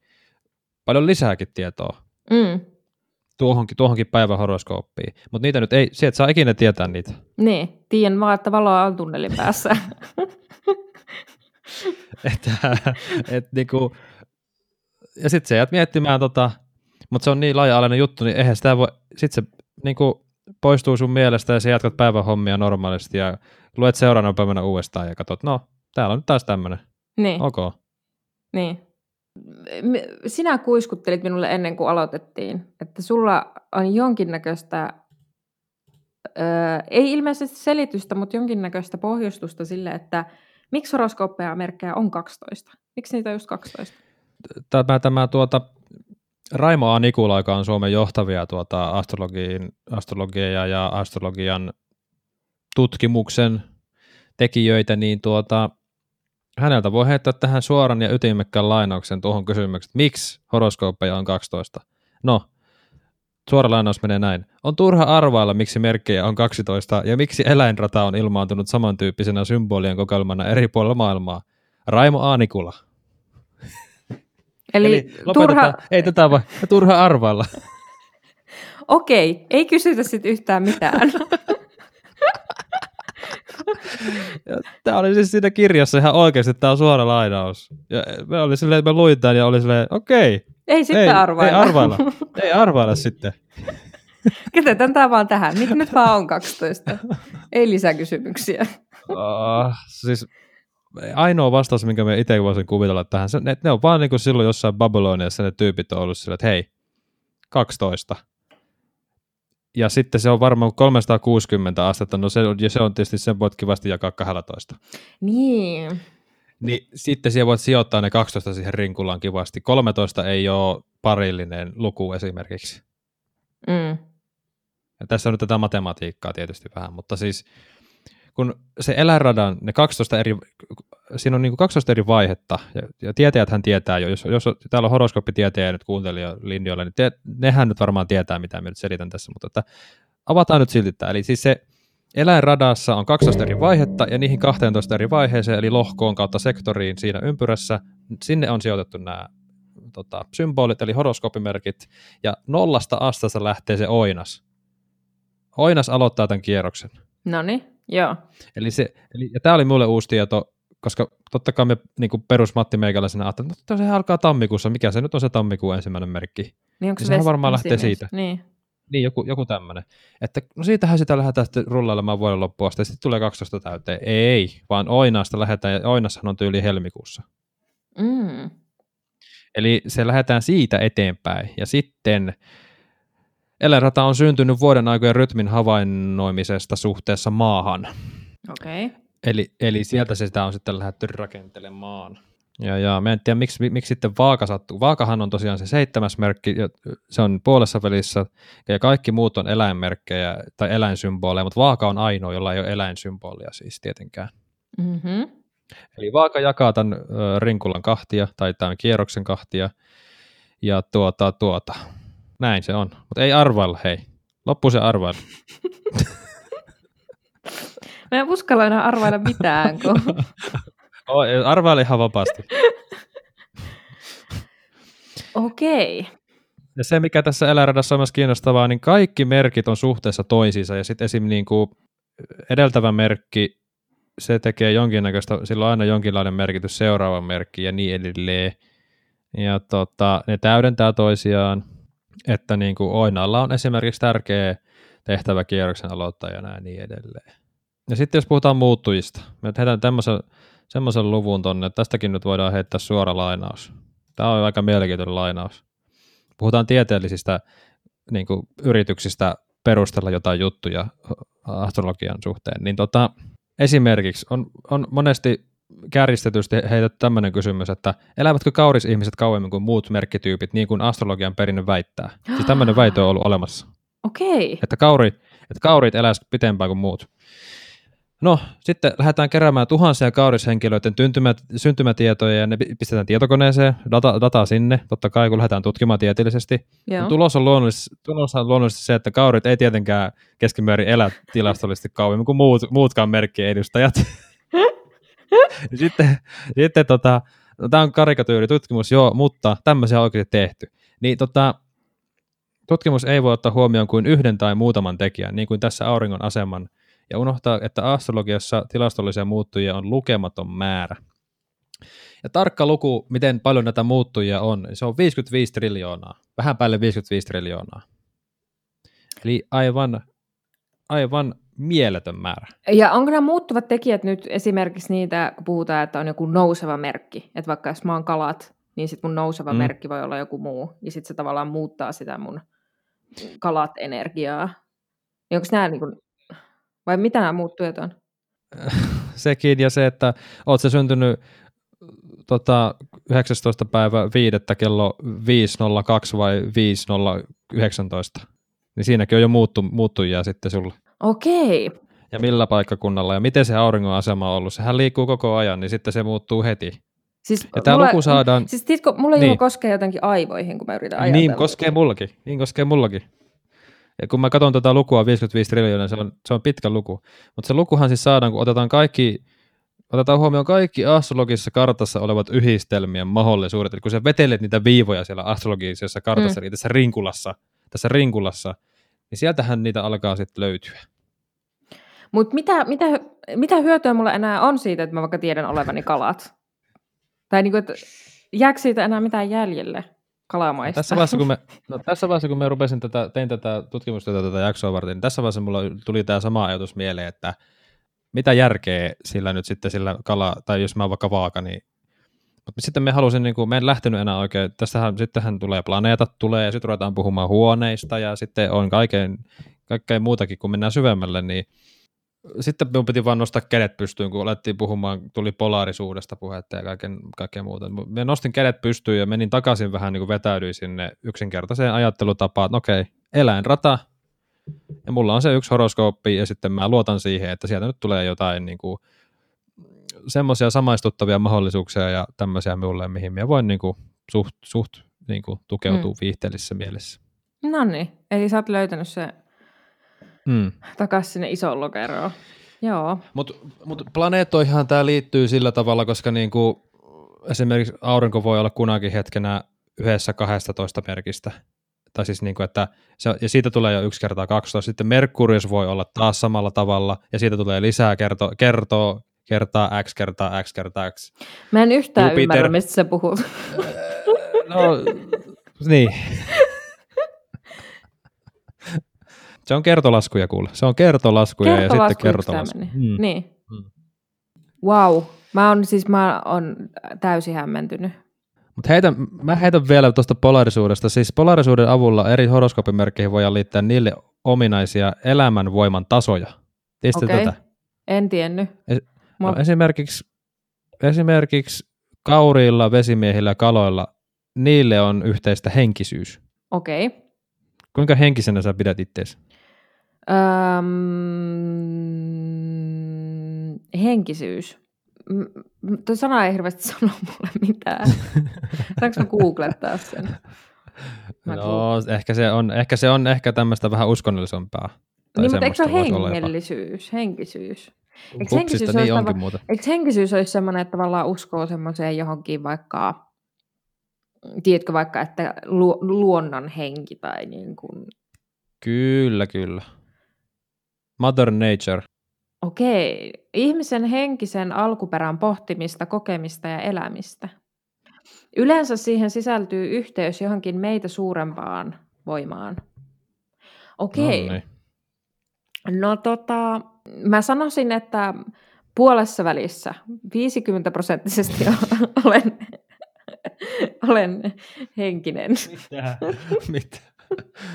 paljon lisääkin tietoa. Mm. Tuohonkin, tuohonkin päivän horoskooppiin. Mutta niitä nyt ei, sieltä saa ikinä tietää niitä. Niin, tiedän vaan, että valoa on tunnelin päässä. että, et, niinku, ja sitten se jäät miettimään, tota, mutta se on niin laaja-alainen juttu, niin eihän sitä voi, sitten se niin kuin, poistuu sun mielestä ja sä jatkat päivän hommia normaalisti ja luet seuraavana päivänä uudestaan ja katsot, no, täällä on nyt taas tämmöinen. Niin. Okay. Niin. Sinä kuiskuttelit minulle ennen kuin aloitettiin, että sulla on jonkinnäköistä, öö, ei ilmeisesti selitystä, mutta jonkinnäköistä pohjustusta sille, että miksi horoskooppeja merkkejä on 12? Miksi niitä on just 12? tämä, tämä tuota, Raimo A. Nikula, joka on Suomen johtavia tuota, astrologiin, astrologia ja astrologian tutkimuksen tekijöitä, niin tuota, häneltä voi heittää tähän suoran ja ytimekkään lainauksen tuohon kysymykseen, että miksi horoskooppeja on 12? No, suora lainaus menee näin. On turha arvailla, miksi merkkejä on 12 ja miksi eläinrata on ilmaantunut samantyyppisenä symbolien kokoelmana eri puolilla maailmaa. Raimo Aanikula. Eli, Eli turha... Ei tätä voi, turha arvailla. Okei, ei kysytä sitten yhtään mitään. Tämä oli siis siinä kirjassa ihan oikeasti, tämä on suora lainaus. Ja me oli silleen, mä luin tämän ja oli silleen, okei. Ei sitten ei, arvailla. Ei arvailla, ei arvailla sitten. Ketetään tämä vaan tähän. Nyt, nyt vaan on 12. Ei lisäkysymyksiä. Uh, siis ainoa vastaus, minkä me itse voisin kuvitella tähän, se, ne, ne on vaan niin kuin silloin jossain Babyloniassa ne tyypit on ollut silleen, että hei, 12 ja sitten se on varmaan 360 astetta, no se ja se on tietysti, sen voit kivasti jakaa 12. Niin. Niin sitten siellä voit sijoittaa ne 12 siihen rinkulaan kivasti. 13 ei ole parillinen luku esimerkiksi. Mm. Ja tässä on nyt tätä matematiikkaa tietysti vähän, mutta siis kun se eläinradan, ne 12 eri, siinä on niin kuin 12 eri vaihetta, ja, ja tietäjät hän tietää jo, jos, jos täällä on horoskooppitietäjä nyt kuuntelijalinjoilla, niin te, nehän nyt varmaan tietää, mitä minä nyt selitän tässä, mutta että avataan nyt silti tämä. Eli siis se eläinradassa on 12 eri vaihetta, ja niihin 12 eri vaiheeseen, eli lohkoon kautta sektoriin siinä ympyrässä, sinne on sijoitettu nämä tota, symbolit, eli horoskoopimerkit, ja nollasta astasta lähtee se oinas. Oinas aloittaa tämän kierroksen. No niin. Joo. Eli se, eli, ja tämä oli mulle uusi tieto, koska totta kai me niin perus Matti Meikäläisenä ajattelin, että se alkaa tammikuussa, mikä se nyt on se tammikuun ensimmäinen merkki. Niin onko se sehän varmaan lähtee siitä. Niin. Niin, joku, joku tämmöinen. Että no siitähän sitä lähdetään sitten rullailemaan vuoden loppuun asti, sitten tulee 12 täyteen. Ei, vaan Oinaasta lähdetään, ja Oinassahan on tyyli helmikuussa. Mm. Eli se lähdetään siitä eteenpäin, ja sitten Eläinrata on syntynyt vuoden aikojen rytmin havainnoimisesta suhteessa maahan. Okei. Okay. Eli, eli sieltä se sitä on sitten lähdetty rakentelemaan. Ja, ja mä en tiedä, miksi, miksi sitten vaaka sattuu. Vaakahan on tosiaan se seitsemäs merkki, ja se on puolessa välissä, ja kaikki muut on eläinmerkkejä tai eläinsymboleja, mutta vaaka on ainoa, jolla ei ole eläinsymbolia siis tietenkään. Mm-hmm. Eli vaaka jakaa tämän ö, rinkulan kahtia, tai tämän kierroksen kahtia, ja tuota, tuota, näin se on. Mutta ei arvailla, hei. Loppu se arvailla. Mä en uskalla enää arvailla mitään, kun... arvaile ihan vapaasti. Okei. Okay. Ja se, mikä tässä eläinradassa on myös kiinnostavaa, niin kaikki merkit on suhteessa toisiinsa. Ja sitten esim. Niin kuin edeltävä merkki, se tekee jonkinnäköistä, sillä on aina jonkinlainen merkitys seuraava merkki ja niin edelleen. Ja tota, ne täydentää toisiaan että niin kuin Oinalla on esimerkiksi tärkeä tehtävä kierroksen aloittajana ja niin edelleen. Ja sitten jos puhutaan muuttujista, me heitän tämmöisen semmoisen luvun tonne, että tästäkin nyt voidaan heittää suora lainaus. Tämä on aika mielenkiintoinen lainaus. Puhutaan tieteellisistä niin kuin, yrityksistä perustella jotain juttuja astrologian suhteen, niin tota, esimerkiksi on, on monesti kärjistetysti heitä tämmöinen kysymys, että elävätkö kaurisihmiset kauemmin kuin muut merkkityypit, niin kuin astrologian perinne väittää? Siis tämmöinen väite on ollut olemassa. Okei. Okay. Että, kauri, että kaurit eläisivät pitempään kuin muut. No, sitten lähdetään keräämään tuhansia kaurishenkilöiden tyntymät, syntymätietoja ja ne pistetään tietokoneeseen, data, dataa sinne, totta kai kun lähdetään tutkimaan tieteellisesti. Tulos on, luonnollisesti, tulos on luonnollisesti se, että kaurit ei tietenkään keskimäärin elä tilastollisesti kauemmin kuin muut, muutkaan merkkiedustajat. sitten, sitten tota, no, tämä on karikatyyritutkimus, joo, mutta tämmöisiä on oikeasti tehty. Niin tota, tutkimus ei voi ottaa huomioon kuin yhden tai muutaman tekijän, niin kuin tässä auringon aseman, ja unohtaa, että astrologiassa tilastollisia muuttujia on lukematon määrä. Ja tarkka luku, miten paljon näitä muuttujia on, se on 55 triljoonaa, vähän päälle 55 triljoonaa. Eli aivan, aivan mieletön määrä. Ja onko nämä muuttuvat tekijät nyt esimerkiksi niitä, kun puhutaan, että on joku nouseva merkki, että vaikka jos mä oon kalat, niin sitten mun nouseva mm. merkki voi olla joku muu, ja sitten se tavallaan muuttaa sitä mun kalat-energiaa. Niin onko nämä niin kuin, vai mitä nämä muuttujat on? Sekin ja se, että oot se syntynyt tota, 19. päivä 5. kello 5.02 vai 5.019. Niin siinäkin on jo muuttu, muuttujia sitten sulle. Okei. Ja millä paikkakunnalla ja miten se auringon asema on ollut. Sehän liikkuu koko ajan, niin sitten se muuttuu heti. Siis Ja tämä mulla, luku saadaan... Siis tiedätkö, mulla niin. Niin. koskee jotenkin aivoihin, kun mä yritän ajatella. Niin koskee mullakin. Niin koskee mullakin. Ja kun mä katson tuota lukua 55 triljoonaa, se on, se on pitkä luku. Mutta se lukuhan siis saadaan, kun otetaan kaikki, otetaan huomioon kaikki astrologisessa kartassa olevat yhdistelmien mahdollisuudet. Eli kun sä vetelet niitä viivoja siellä astrologisessa kartassa, mm. eli tässä rinkulassa, tässä rinkulassa, niin sieltähän niitä alkaa sitten löytyä. Mutta mitä, mitä, mitä hyötyä mulla enää on siitä, että mä vaikka tiedän olevani kalat? Tai niinku, että jääkö siitä enää mitään jäljelle kalamaista? Tässä vaiheessa, kun me, no, tässä vaiheessa, kun me rupesin tätä, tein tätä tutkimustyötä tätä jaksoa varten, niin tässä vaiheessa mulla tuli tämä sama ajatus mieleen, että mitä järkeä sillä nyt sitten sillä kala, tai jos mä oon vaikka vaaka, niin mutta sitten me halusin, niin kuin, me en lähtenyt enää oikein, tästähän sittenhän tulee planeetat tulee, ja sitten ruvetaan puhumaan huoneista, ja sitten on kaikkein, kaikkein muutakin, kun mennään syvemmälle, niin sitten minun piti vaan nostaa kädet pystyyn, kun alettiin puhumaan, tuli polaarisuudesta puhetta ja kaiken, kaikkea muuta. Me nostin kädet pystyyn ja menin takaisin vähän niin kuin vetäydyin sinne yksinkertaiseen ajattelutapaan, että okei, eläinrata, ja mulla on se yksi horoskooppi, ja sitten mä luotan siihen, että sieltä nyt tulee jotain niin kuin, semmoisia samaistuttavia mahdollisuuksia ja tämmöisiä minulle, mihin mä voin niin kuin, suht, suht niin kuin, tukeutua mm. viihteellisessä mielessä. No niin, eli sä oot löytänyt se Mm. takaisin sinne isoon lokeroon. Joo. Mutta mut planeettoihan tämä liittyy sillä tavalla, koska niinku, esimerkiksi aurinko voi olla kunakin hetkenä yhdessä 12 merkistä. Tai siis niinku, että se, ja siitä tulee jo yksi kertaa 12. Sitten Merkurius voi olla taas samalla tavalla, ja siitä tulee lisää kerto, kertoo, kertaa x kertaa x kertaa x. Mä en yhtään Jupiter. ymmärrä, mistä sä puhut. No, niin. Se on kertolaskuja kuule. Se on kertolaskuja ja sitten Kertolasku yksi kertolasku. tämmönen. Mm. Niin. Mm. Wow. Mä on siis mä on täysin hämmentynyt. Mutta heitä, mä heitän vielä tuosta polarisuudesta. Siis polarisuuden avulla eri horoskoopimerkkeihin voidaan liittää niille ominaisia elämänvoiman tasoja. Tiesitte Okei. tätä? En tiennyt. Es- Mua- No, esimerkiksi, esimerkiksi kauriilla, vesimiehillä ja kaloilla, niille on yhteistä henkisyys. Okei. Kuinka henkisenä sä pidät itseäsi? Öm, henkisyys. Tuo sana ei hirveästi sano mulle mitään. Saanko mä googlettaa sen? Mä no, ehkä se on ehkä, se on ehkä tämmöistä vähän uskonnollisempaa. Tai niin, mutta eikö se ole hengellisyys? Henkisyys. Eikö Hupsista, henkisyys niin olisi tava- muuta. Eikö henkisyys olisi semmoinen, että tavallaan uskoo semmoiseen johonkin vaikka, tiedätkö vaikka, että lu- luonnon henki tai niin kuin, Kyllä, kyllä. Mother Nature. okei, ihmisen henkisen alkuperän pohtimista, kokemista ja elämistä. Yleensä siihen sisältyy yhteys johonkin meitä suurempaan voimaan. Okei. No niin. No tota, mä sanoisin, että puolessa välissä 50 prosenttisesti olen, olen henkinen. Mitä? Mitä?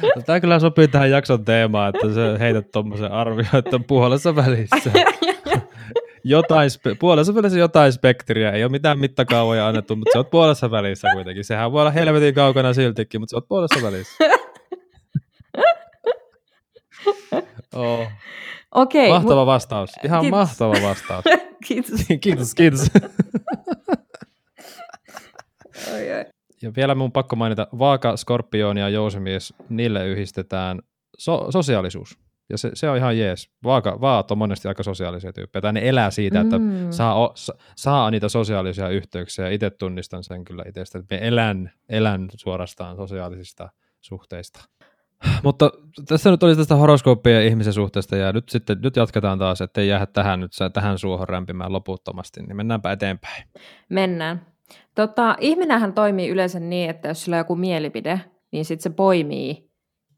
No, tämä kyllä sopii tähän jakson teemaan, että sä heität tuommoisen arvion, että puolessa välissä. Jotain spe- puolessa välissä jotain spektriä, ei ole mitään mittakaavoja annettu, mutta se on puolessa välissä kuitenkin. Sehän voi olla helvetin kaukana siltikin, mutta se on puolessa välissä. Oh. Okei, Mahtava vastaus. Ihan Kiitos. mahtava vastaus. kiitos. kiitos, kiitos. Oi, oi. Ja vielä mun pakko mainita, vaaka, skorpioni ja jousimies, niille yhdistetään so- sosiaalisuus. Ja se, se on ihan jees. Vaaka, vaat on monesti aika sosiaalisia tyyppejä. Tai ne elää siitä, että Mm. saa, o, sa, saa niitä sosiaalisia yhteyksiä. Itse tunnistan sen kyllä itsestä, että me elän, elän suorastaan sosiaalisista suhteista. Mutta tässä nyt oli tästä horoskooppia ja ihmisen suhteesta, ja nyt sitten nyt jatketaan taas, ettei jäädä tähän nyt tähän suohon rämpimään loputtomasti, niin mennäänpä eteenpäin. Mennään. Tota, ihminenhän toimii yleensä niin, että jos sillä on joku mielipide, niin sitten se poimii,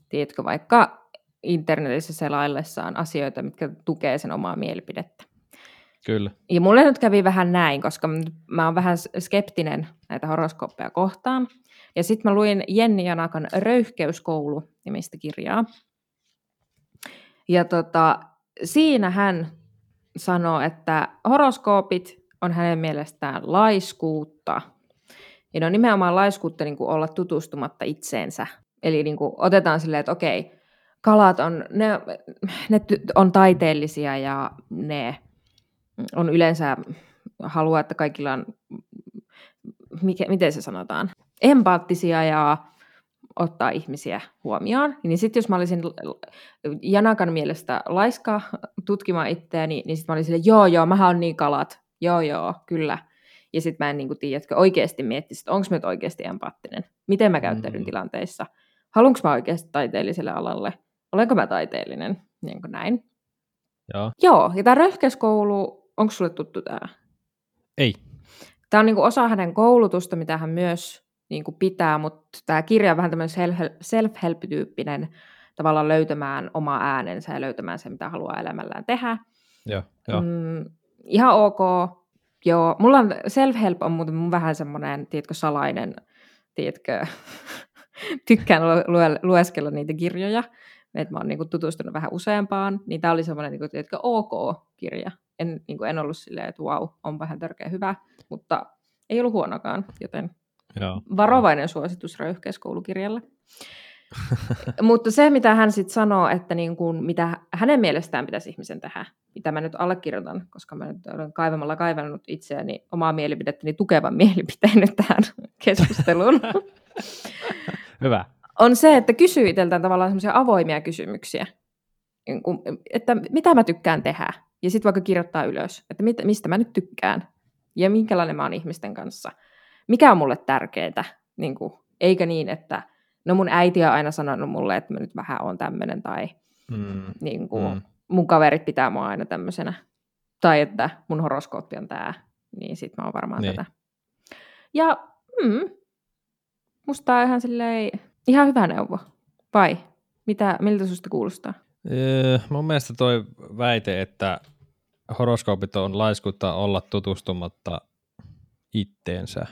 tiedätkö, vaikka internetissä selaillessaan asioita, mitkä tukee sen omaa mielipidettä. Kyllä. Ja mulle nyt kävi vähän näin, koska mä oon vähän skeptinen näitä horoskooppeja kohtaan. Ja sitten mä luin Jenni Janakan Röyhkeyskoulu nimistä kirjaa. Ja tota, siinä hän sanoo, että horoskoopit on hänen mielestään laiskuutta. Ja ne on nimenomaan laiskuutta niin kuin olla tutustumatta itseensä. Eli niin kuin otetaan silleen, että okei, kalat on, ne, ne on taiteellisia ja ne on yleensä haluaa, että kaikilla on, mikä, miten se sanotaan, empaattisia ja ottaa ihmisiä huomioon. Niin sitten jos mä olisin Janakan mielestä laiska tutkimaan itseäni, niin sitten mä olisin, joo joo, mä oon niin kalat, joo joo, kyllä. Ja sitten mä en niin tiedä, että oikeasti miettisi, että onko mä nyt oikeasti empaattinen, miten mä käyttäydyn mm. tilanteissa, haluanko mä oikeasti taiteelliselle alalle, olenko mä taiteellinen, niin kuin näin. Joo. Joo, ja tämä röhkäskoulu, onko sulle tuttu tämä? Ei. Tämä on niin kuin osa hänen koulutusta, mitä hän myös niin kuin pitää, mutta tämä kirja on vähän tämmöinen self-help-tyyppinen tavallaan löytämään oma äänensä ja löytämään se, mitä haluaa elämällään tehdä. Joo, jo. Mm, ihan ok. Joo, mulla on self-help on muuten mun vähän semmoinen, tiedätkö, salainen, tiedätkö, tykkään lue- lueskella niitä kirjoja, että mä oon niinku tutustunut vähän useampaan, niin tämä oli semmoinen niinku, tiedätkö, ok-kirja. En, niinku, en ollut silleen, että wow, on vähän törkeä hyvä, mutta ei ollut huonokaan, joten Joo. varovainen suositus röyhkeiskoulukirjalle. Mutta se, mitä hän sitten sanoo, että niin kuin, mitä hänen mielestään pitäisi ihmisen tehdä, mitä mä nyt allekirjoitan, koska mä nyt olen kaivamalla kaivannut itseäni omaa mielipidettäni tukevan mielipiteen nyt tähän keskusteluun. Hyvä. On se, että kysyy itseltään tavallaan semmoisia avoimia kysymyksiä, niin että mitä mä tykkään tehdä, ja sitten vaikka kirjoittaa ylös, että mistä mä nyt tykkään, ja minkälainen mä oon ihmisten kanssa, mikä on mulle tärkeää, niin kuin, eikä niin, että no mun äiti on aina sanonut mulle, että mä nyt vähän on tämmöinen, tai mm. Niin kuin, mm. mun kaverit pitää mua aina tämmöisenä, tai että mun horoskooppi on tää, niin sit mä oon varmaan niin. tätä. Ja mm, musta on ihan silleen, ihan hyvä neuvo. Vai? Mitä, miltä susta kuulostaa? Öö, mun mielestä toi väite, että horoskoopit on laiskuutta olla tutustumatta itteensä.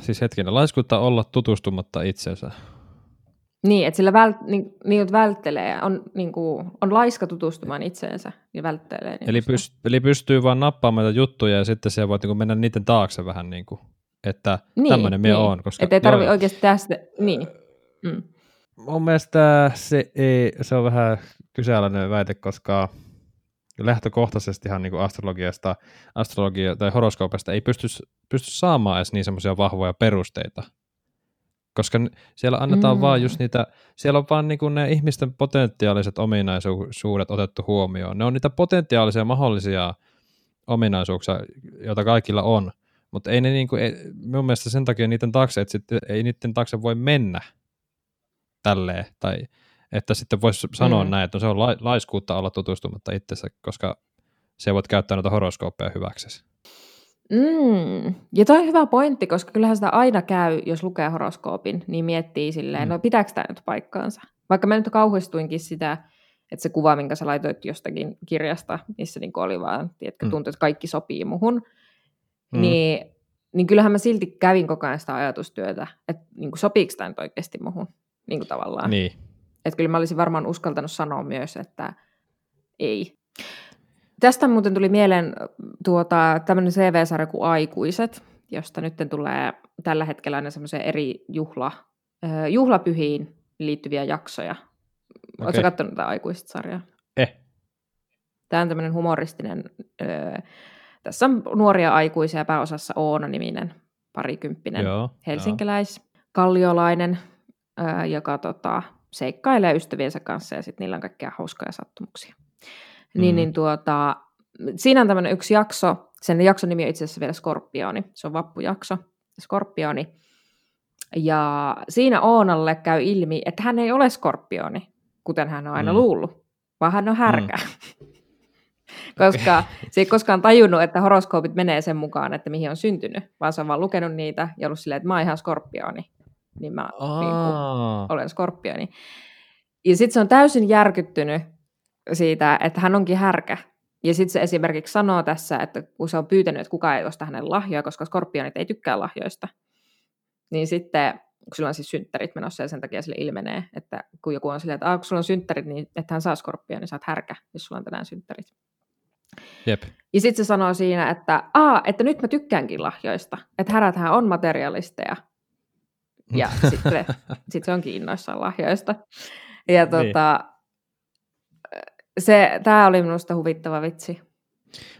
Siis hetkinen, laiskuutta olla tutustumatta itsensä. Niin, että sillä vält, niin, niin, välttelee, on, niin kuin, on laiska tutustumaan itseensä, niin välttelee. Niin eli, pyst, eli pystyy vaan nappaamaan juttuja ja sitten siellä voit niin mennä niiden taakse vähän niin kuin, että niin, tämmöinen niin. on. Koska, että ei tarvitse oikeasti tästä, niin. Mm. Mun mielestä se, ei, se on vähän kyseenalainen väite, koska lähtökohtaisestihan niin kuin astrologiasta, astrologia tai horoskoopista ei pysty, pysty saamaan edes niin semmoisia vahvoja perusteita koska siellä annetaan mm. vaan just niitä, siellä on vaan niinku ne ihmisten potentiaaliset ominaisuudet otettu huomioon. Ne on niitä potentiaalisia mahdollisia ominaisuuksia, joita kaikilla on, mutta ei ne niinku, ei, mun mielestä sen takia niiden taakse, että sitten ei niiden taakse voi mennä tälleen, tai että sitten voisi sanoa mm. näin, että se on la, laiskuutta olla tutustumatta itsensä, koska se voit käyttää noita horoskooppeja hyväksesi. Mm. Ja toi on hyvä pointti, koska kyllähän sitä aina käy, jos lukee horoskoopin, niin miettii silleen, mm. no pitääkö tämä nyt paikkaansa. Vaikka mä nyt kauhistuinkin sitä, että se kuva, minkä sä laitoit jostakin kirjasta, missä niin oli vaan, tiedätkö, mm. tuntuu, että kaikki sopii muhun, mm. niin, niin kyllähän mä silti kävin koko ajan sitä ajatustyötä, että niin kuin, sopiiko tämä nyt oikeasti muhun, niin kuin tavallaan. Niin. Että kyllä mä olisin varmaan uskaltanut sanoa myös, että ei. Tästä muuten tuli mieleen tuota, tämmöinen CV-sarja kuin Aikuiset, josta nyt tulee tällä hetkellä aina semmoisia eri juhla, äh, juhlapyhiin liittyviä jaksoja. Okay. Oletko katsonut tätä Aikuiset-sarjaa? Eh. Tämä on tämmöinen humoristinen, äh, tässä on nuoria aikuisia, pääosassa Oona-niminen parikymppinen Joo, helsinkiläis, jo. kalliolainen, äh, joka tota, seikkailee ystäviensä kanssa ja sitten niillä on kaikkea hauskoja sattumuksia. Niin, mm. niin tuota, siinä on tämmöinen yksi jakso, sen jakson nimi on itse asiassa vielä Skorpioni, se on vappujakso, Skorpioni. Ja siinä Oonalle käy ilmi, että hän ei ole skorpioni, kuten hän on aina mm. luullut, vaan hän on härkä. Mm. Koska se ei koskaan tajunnut, että horoskoopit menee sen mukaan, että mihin on syntynyt, vaan se on vaan lukenut niitä ja ollut silleen, että mä oon ihan skorpioni. Niin mä niin kuin, olen skorpioni. Ja sitten se on täysin järkyttynyt siitä, että hän onkin härkä. Ja sitten se esimerkiksi sanoo tässä, että kun se on pyytänyt, että kukaan ei osta hänelle lahjoja, koska skorpionit ei tykkää lahjoista, niin sitten, kun sillä on siis synttärit menossa ja sen takia sille ilmenee, että kun joku on silleen, että kun sulla on synttärit, niin että hän saa skorpioon, niin saat härkä, jos sulla on tänään synttärit. Jep. Ja sitten se sanoo siinä, että, Aa, että nyt mä tykkäänkin lahjoista, että häräthän on materialisteja. Ja sitten sit se onkin innoissaan lahjoista. Ja Niin. tota, se, tämä oli minusta huvittava vitsi.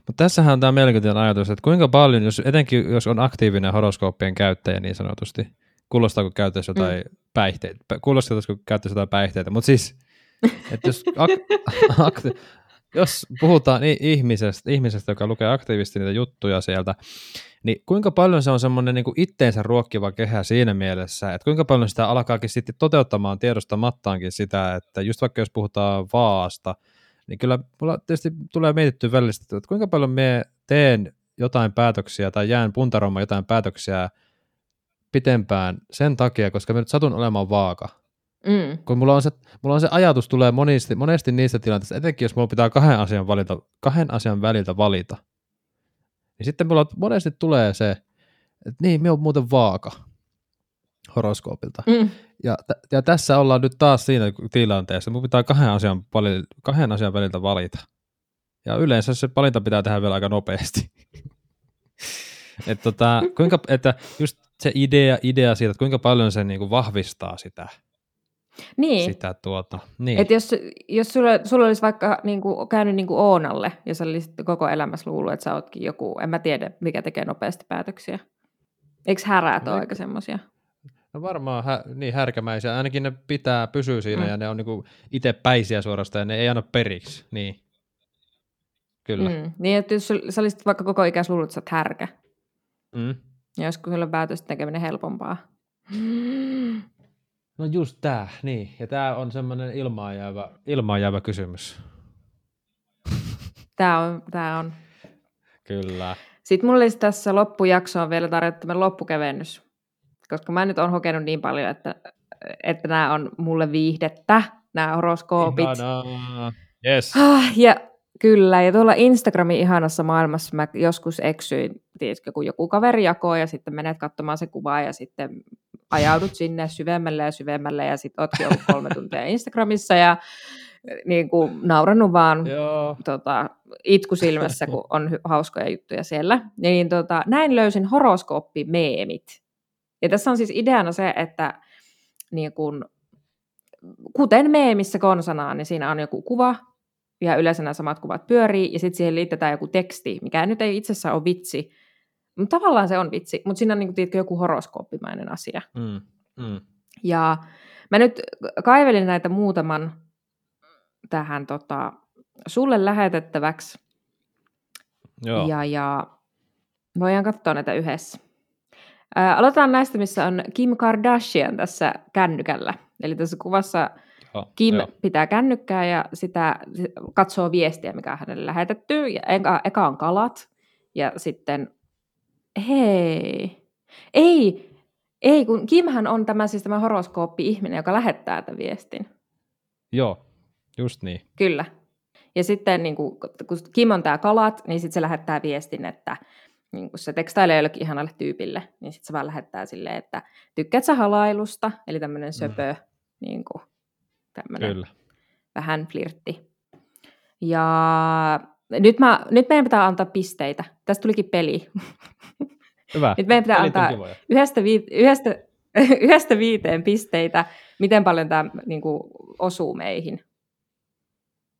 Mutta tässähän on tämä mielenkiintoinen ajatus, että kuinka paljon, jos, etenkin jos on aktiivinen horoskooppien käyttäjä niin sanotusti, kuulostaako käyttäisi jotain mm. päihteitä, kuulostaako käyttäisi jotain päihteitä, mutta siis, että jos, ak- akti- jos puhutaan ihmisestä, ihmisestä, joka lukee aktiivisesti niitä juttuja sieltä, niin kuinka paljon se on semmoinen niin itteensä ruokkiva kehä siinä mielessä, että kuinka paljon sitä alkaakin sitten toteuttamaan tiedostamattaankin sitä, että just vaikka jos puhutaan vaasta, niin kyllä mulla tietysti tulee mietittyä välistä, että kuinka paljon me teen jotain päätöksiä tai jään puntaroimaan jotain päätöksiä pitempään sen takia, koska mä nyt satun olemaan vaaka. Mm. Kun mulla on se, mulla on se ajatus tulee monesti, monesti niistä tilanteista, etenkin jos mulla pitää kahden asian, valita, kahden asian väliltä valita, niin sitten mulla monesti tulee se, että niin, me on muuten vaaka horoskoopilta. Mm. Ja, t- ja tässä ollaan nyt taas siinä tilanteessa, mun pitää kahden asian, vali- kahden asian väliltä valita. Ja yleensä se valinta pitää tehdä vielä aika nopeasti. Et tota, kuinka, että just se idea, idea siitä, että kuinka paljon se niinku vahvistaa sitä, Niin, sitä tuota. Niin. että jos, jos sulla, sulla olisi vaikka niin kuin, käynyt niin kuin Oonalle, ja sä olisit koko elämässä luullut, että sä ootkin joku, en mä tiedä, mikä tekee nopeasti päätöksiä. Eikö häräät ole No, aika semmoisia? No varmaan hä, niin härkämäisiä, ainakin ne pitää pysyä siinä Mm. ja ne on niinku itse päisiä suorastaan ja ne ei anna periksi. Niin. Kyllä. Mm. Niin, että jos sä olisit vaikka koko ikäis luullut, että sä oot härkä, Mm. ja olisiko sulle päätösten tekeminen helpompaa? No just tää, niin. Ja tää on semmoinen ilmaan jäävä, ilmaan jäävä kysymys. Tämä on, tää on. Kyllä. Sitten mulla olisi tässä loppujaksoon vielä tarjottu tämmöinen loppukevennys, koska mä nyt on hokenut niin paljon, että, että nämä on mulle viihdettä, nämä horoskoopit. Ihanaa. Yes. Ah, ja kyllä, ja tuolla Instagramin ihanassa maailmassa mä joskus eksyin, tiedätkö, kun joku kaveri jakoo ja sitten menet katsomaan se kuvaa ja sitten ajaudut sinne syvemmälle ja syvemmälle ja sitten ootkin ollut kolme tuntia Instagramissa ja niin kuin naurannut vaan Joo. tota, itku silmässä, kun on hy- hauskoja juttuja siellä. Niin tota, näin löysin horoskooppimeemit. Ja tässä on siis ideana se, että niin kun, kuten meemissä konsanaan, niin siinä on joku kuva, ja yleensä nämä samat kuvat pyörii, ja sitten siihen liitetään joku teksti, mikä nyt ei itsessään ole vitsi, mutta tavallaan se on vitsi, mutta siinä on niin kuin, tiedätkö, joku horoskooppimainen asia. Mm. Mm. Ja mä nyt kaivelin näitä muutaman tähän tota, sulle lähetettäväksi, Joo. ja, ja voidaan katsoa näitä yhdessä. Ää, aloitetaan näistä, missä on Kim Kardashian tässä kännykällä. Eli tässä kuvassa Joo. Kim Joo. pitää kännykkää ja sitä katsoo viestiä, mikä on hänelle lähetetty. Ja eka, eka on kalat ja sitten, hei, ei, ei, kun Kimhän on tämä siis tämä horoskooppi-ihminen, joka lähettää tämän viestin. Joo. Just niin. Kyllä. Ja sitten niin kuin, kun Kim on tämä kalat, niin sitten se lähettää viestin, että niin kun se tekstailee jollekin ihanalle tyypille, niin sitten se vaan lähettää silleen, että tykkäät sä halailusta, eli tämmöinen söpö, mm. niin kuin, tämmöinen Kyllä. vähän flirtti. Ja nyt, mä, nyt meidän pitää antaa pisteitä. Tästä tulikin peli. Hyvä. Nyt meidän pitää Pelit antaa yhdestä, vi- yhdestä, yhdestä viiteen pisteitä, miten paljon tämä niin kuin, osuu meihin.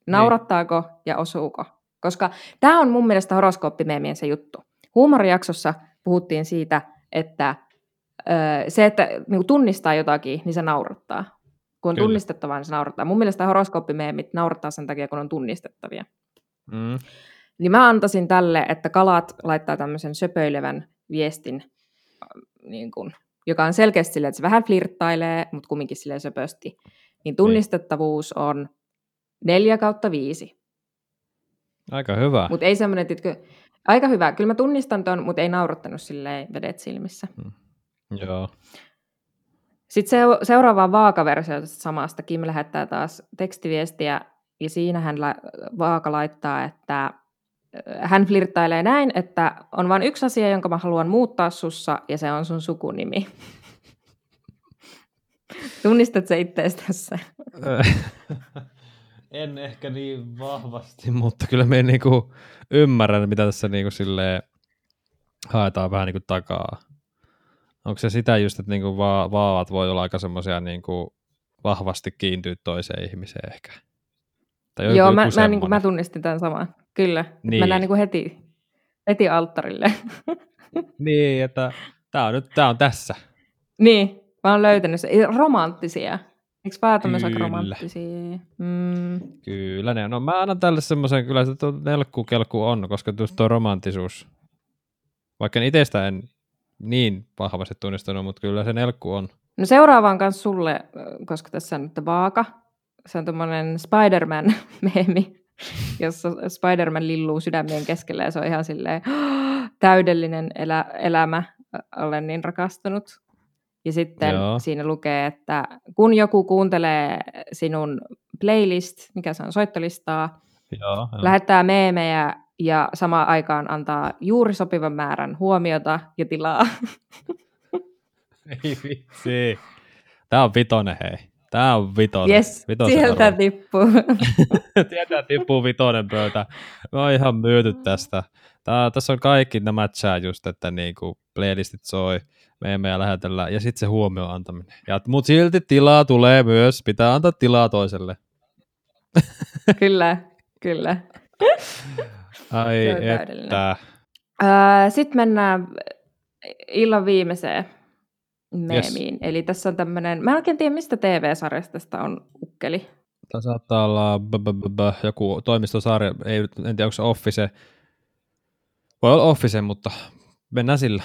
Naurattaako ja osuuko? Koska tämä on mun mielestä horoskooppimeemien se juttu. Huumorijaksossa puhuttiin siitä, että ö, se, että niin kuin tunnistaa jotakin, niin se naurattaa. Kun on Kyllä. tunnistettavaa, niin se naurattaa. Mun mielestä horoskooppimeemit naurattaa sen takia, kun on tunnistettavia. Mm. Niin mä antaisin tälle, että kalat laittaa tämmöisen söpöilevän viestin, äh, niin kun, joka on selkeästi silleen, että se vähän flirttailee, mutta kumminkin silleen söpösti. Niin tunnistettavuus on 4 kautta 5. Aika hyvä. Mutta ei semmoinen, aika hyvä. Kyllä mä tunnistan ton, mutta ei naurattanut silleen vedet silmissä. Joo. Sitten se, seuraava vaakaversio tästä samasta. Kim lähettää taas tekstiviestiä, ja siinä hän la, vaaka laittaa, että äh, hän flirttailee näin, että on vain yksi asia, jonka mä haluan muuttaa sussa, ja se on sun sukunimi. Tunnistat se ittees tässä? en ehkä niin vahvasti, mutta kyllä me niinku ymmärrän, mitä tässä niinku haetaan vähän niinku takaa. Onko se sitä just, että niinku va- vaavat voi olla aika semmoisia niinku vahvasti kiintyä toiseen ihmiseen ehkä? Tai Joo, mä, mä, niin kuin, mä tunnistin tämän saman. Kyllä. Niin. Mennään niin kuin heti, heti alttarille. niin, että tämä on nyt tää on tässä. Niin, mä oon löytänyt se. Romanttisia. Eikö päätämme aika romanttisia? Mm. Kyllä ne on. No mä annan tälle semmoisen, kyllä se nelkku kelkku on, koska tuo romanttisuus, vaikka itsestä en niin vahvasti tunnistanut, mutta kyllä se nelkku on. No seuraavaan kanssa sulle, koska tässä on nyt vaaka. Se on tuommoinen Spider-Man-meemi, jossa Spider-Man lilluu sydämien keskellä ja se on ihan silleen täydellinen elä, elämä. Olen niin rakastunut. Ja sitten Joo. siinä lukee, että kun joku kuuntelee sinun playlist, mikä se on, soittolistaa, Joo, jo. lähettää meemejä ja samaan aikaan antaa juuri sopivan määrän huomiota ja tilaa. Ei vitsi. Tämä on vitonen, hei. Tämä on vitonen. Yes, vitonen sieltä arvo. tippuu. sieltä tippuu vitonen pöytä. Mä oon ihan myyty tästä. Tää, tässä on kaikki nämä matchaa just, että niinku playlistit soi, meemejä lähetellään ja sitten se huomioon antaminen. Ja, mut silti tilaa tulee myös, pitää antaa tilaa toiselle. kyllä, kyllä. Ai että. Sitten mennään illan viimeiseen meemiin. Yes. Eli tässä on tämmöinen, mä en oikein tiedä mistä TV-sarjasta tästä on ukkeli. Tämä saattaa olla b- b- b- joku toimistosarja, ei, en tiedä onko se Office. Voi olla Office, mutta mennään sillä.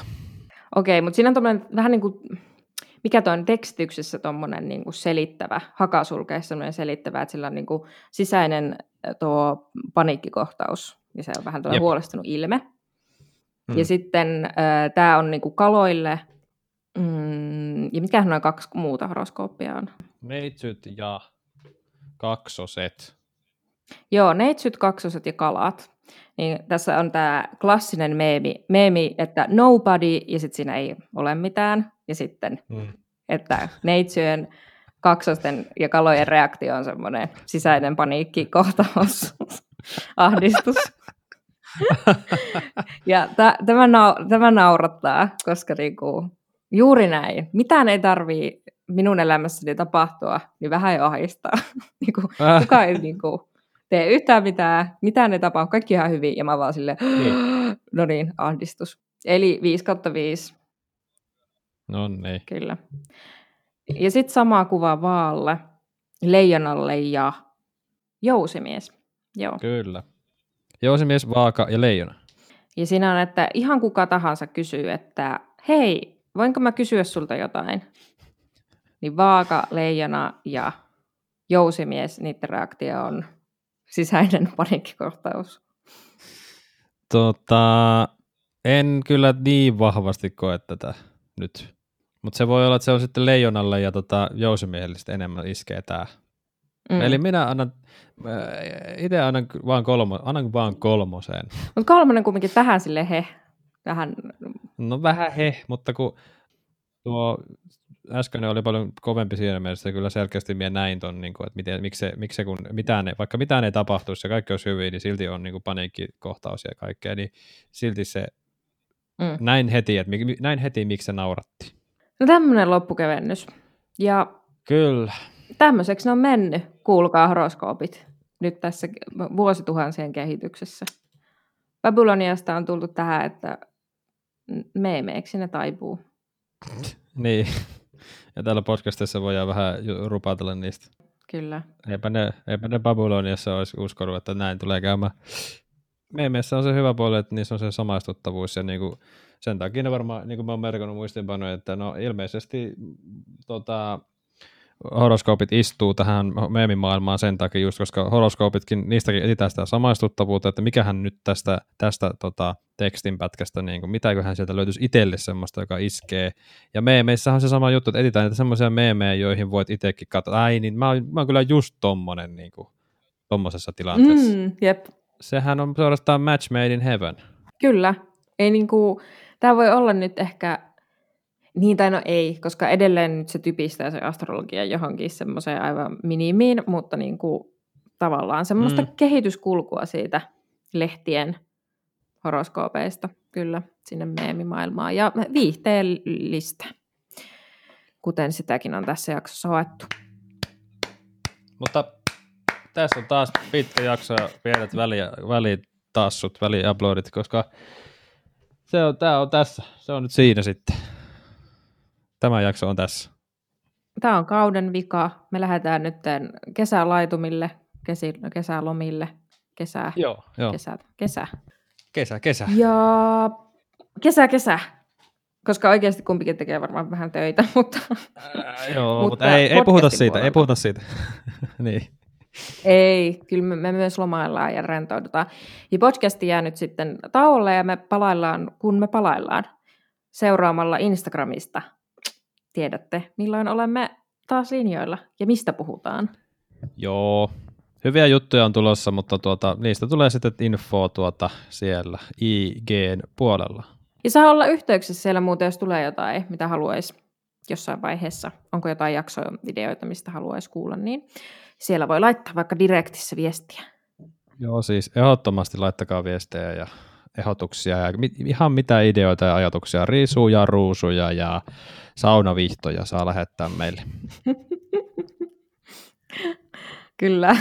Okei, okay, mutta siinä on tämmöinen vähän niin kuin, mikä tuo on tekstityksessä tuommoinen niin kuin selittävä, hakasulkeissa semmoinen selittävä, että sillä on niin kuin sisäinen tuo paniikkikohtaus, ja se on vähän tuo huolestunut ilme. Hmm. Ja sitten äh, tämä on niin kuin kaloille Mm, ja mitähän noin kaksi muuta horoskooppia on? Neitsyt ja kaksoset. Joo, neitsyt, kaksoset ja kalat. Niin tässä on tämä klassinen meemi, meemi, että nobody, ja sitten siinä ei ole mitään. Ja sitten, mm. että neitsyjen, kaksosten ja kalojen reaktio on semmoinen sisäinen paniikki, kohtaus, ahdistus. ja t- tämä, nau- tämä naurattaa, koska niinku, Juuri näin. Mitään ei tarvii minun elämässäni tapahtua, niin vähän jo ahistaa. niin kuin, äh. Kukaan ei niin kuin, tee yhtään mitään, mitään ei tapahdu, kaikki ihan hyvin, ja mä vaan silleen, niin. no niin, ahdistus. Eli 5 kautta 5. No niin. Kyllä. Ja sitten sama kuva vaalle, leijonalle ja jousimies. Joo. Kyllä. Jousimies, vaaka ja leijona. Ja siinä on, että ihan kuka tahansa kysyy, että hei, voinko mä kysyä sulta jotain? Niin vaaka, leijona ja jousimies, niiden reaktio on sisäinen paniikkikohtaus. Tota, en kyllä niin vahvasti koe tätä nyt. Mutta se voi olla, että se on sitten leijonalle ja tota, jousimiehelle enemmän iskee tämä. Mm. Eli minä annan, itse annan vaan, kolmo, annan vaan kolmoseen. Mutta kolmonen kumminkin tähän sille he, Vähän... No vähän he, mutta kun tuo äsken oli paljon kovempi siinä mielessä, kyllä selkeästi minä näin ton, niin kuin, että miten, miksi, se, miksi se, kun mitään ei, vaikka mitään ei tapahtuisi ja kaikki olisi hyvin, niin silti on niin kuin paniikkikohtaus ja kaikkea, niin silti se mm. näin heti, että näin heti, miksi se nauratti. No tämmöinen loppukevennys. Ja Kyllä. Tämmöiseksi ne on mennyt, kuulkaa horoskoopit, nyt tässä vuosituhansien kehityksessä. Babyloniasta on tultu tähän, että meemeeksi ne taipuu. niin. Ja täällä podcastissa voidaan vähän rupatella niistä. Kyllä. Eipä ne, eipä ne Babyloniassa olisi uskonut, että näin tulee käymään. Meemeissä on se hyvä puoli, että niissä on se samaistuttavuus ja niinku, sen takia ne varmaan, niin kuin mä oon merkannut muistinpanoja, että no ilmeisesti tota, horoskoopit istuu tähän meemimaailmaan sen takia just, koska horoskoopitkin, niistäkin etsitään sitä samaistuttavuutta, että mikähän nyt tästä, tästä tota, tekstinpätkästä, niin kuin, mitäköhän sieltä löytyisi itselle semmoista, joka iskee. Ja meemeissä on se sama juttu, että etsitään niitä semmoisia meemejä, joihin voit itsekin katsoa, ai niin, mä oon, mä oon kyllä just tommonen niin kuin, tommosessa tilanteessa. Mm, jep. Sehän on suorastaan match made in heaven. Kyllä. Ei niin kuin, tämä voi olla nyt ehkä niin tai no ei, koska edelleen nyt se typistää se astrologia johonkin semmoiseen aivan minimiin, mutta niin kuin tavallaan semmoista mm. kehityskulkua siitä lehtien horoskoopeista kyllä sinne meemimaailmaan ja viihteellistä, kuten sitäkin on tässä jaksossa hoettu. Mutta tässä on taas pitkä jakso ja pienet väli, välitassut, väliuploadit, koska se on, tämä on tässä. Se on nyt siinä sitten. Tämä jakso on tässä. Tämä on kauden vika. Me lähdetään nyt kesälaitumille, kesi, kesälomille, kesä, joo, joo. kesä, kesä. Kesä, kesä. Ja kesä, kesä. Koska oikeasti kumpikin tekee varmaan vähän töitä, mutta... Ää, joo, mutta, mutta ei, ei puhuta siitä, puolella. ei puhuta siitä. niin. Ei, kyllä me, me myös lomaillaan ja rentoudutaan. Ja podcasti jää nyt sitten tauolle ja me palaillaan, kun me palaillaan seuraamalla Instagramista. Tiedätte, milloin olemme taas linjoilla ja mistä puhutaan. Joo, hyviä juttuja on tulossa, mutta tuota, niistä tulee sitten infoa tuota siellä IGn puolella. Ja saa olla yhteyksissä siellä muuten, jos tulee jotain, mitä haluaisi jossain vaiheessa. Onko jotain jaksoja, videoita, mistä haluaisi kuulla, niin siellä voi laittaa vaikka direktissä viestiä. Joo, siis ehdottomasti laittakaa viestejä ja ehdotuksia ja ihan mitä ideoita ja ajatuksia, riisuja, ruusuja ja saunavihtoja saa lähettää meille. Kyllä.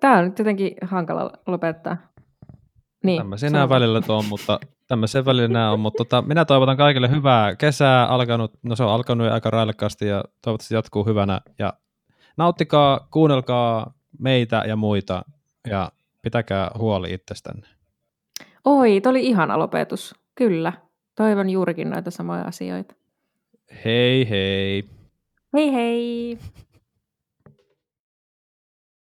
Tämä on nyt jotenkin hankala lopettaa. Niin, tämmöisiä nämä välillä tuon, mutta tämmöisiä välillä nämä on, mutta tota, minä toivotan kaikille hyvää kesää alkanut, no se on alkanut aika railakkaasti ja toivottavasti jatkuu hyvänä ja nauttikaa, kuunnelkaa meitä ja muita ja pitäkää huoli itsestänne. Oi, toi oli ihana lopetus. Kyllä. Toivon juurikin näitä samoja asioita. Hei hei. Hei hei.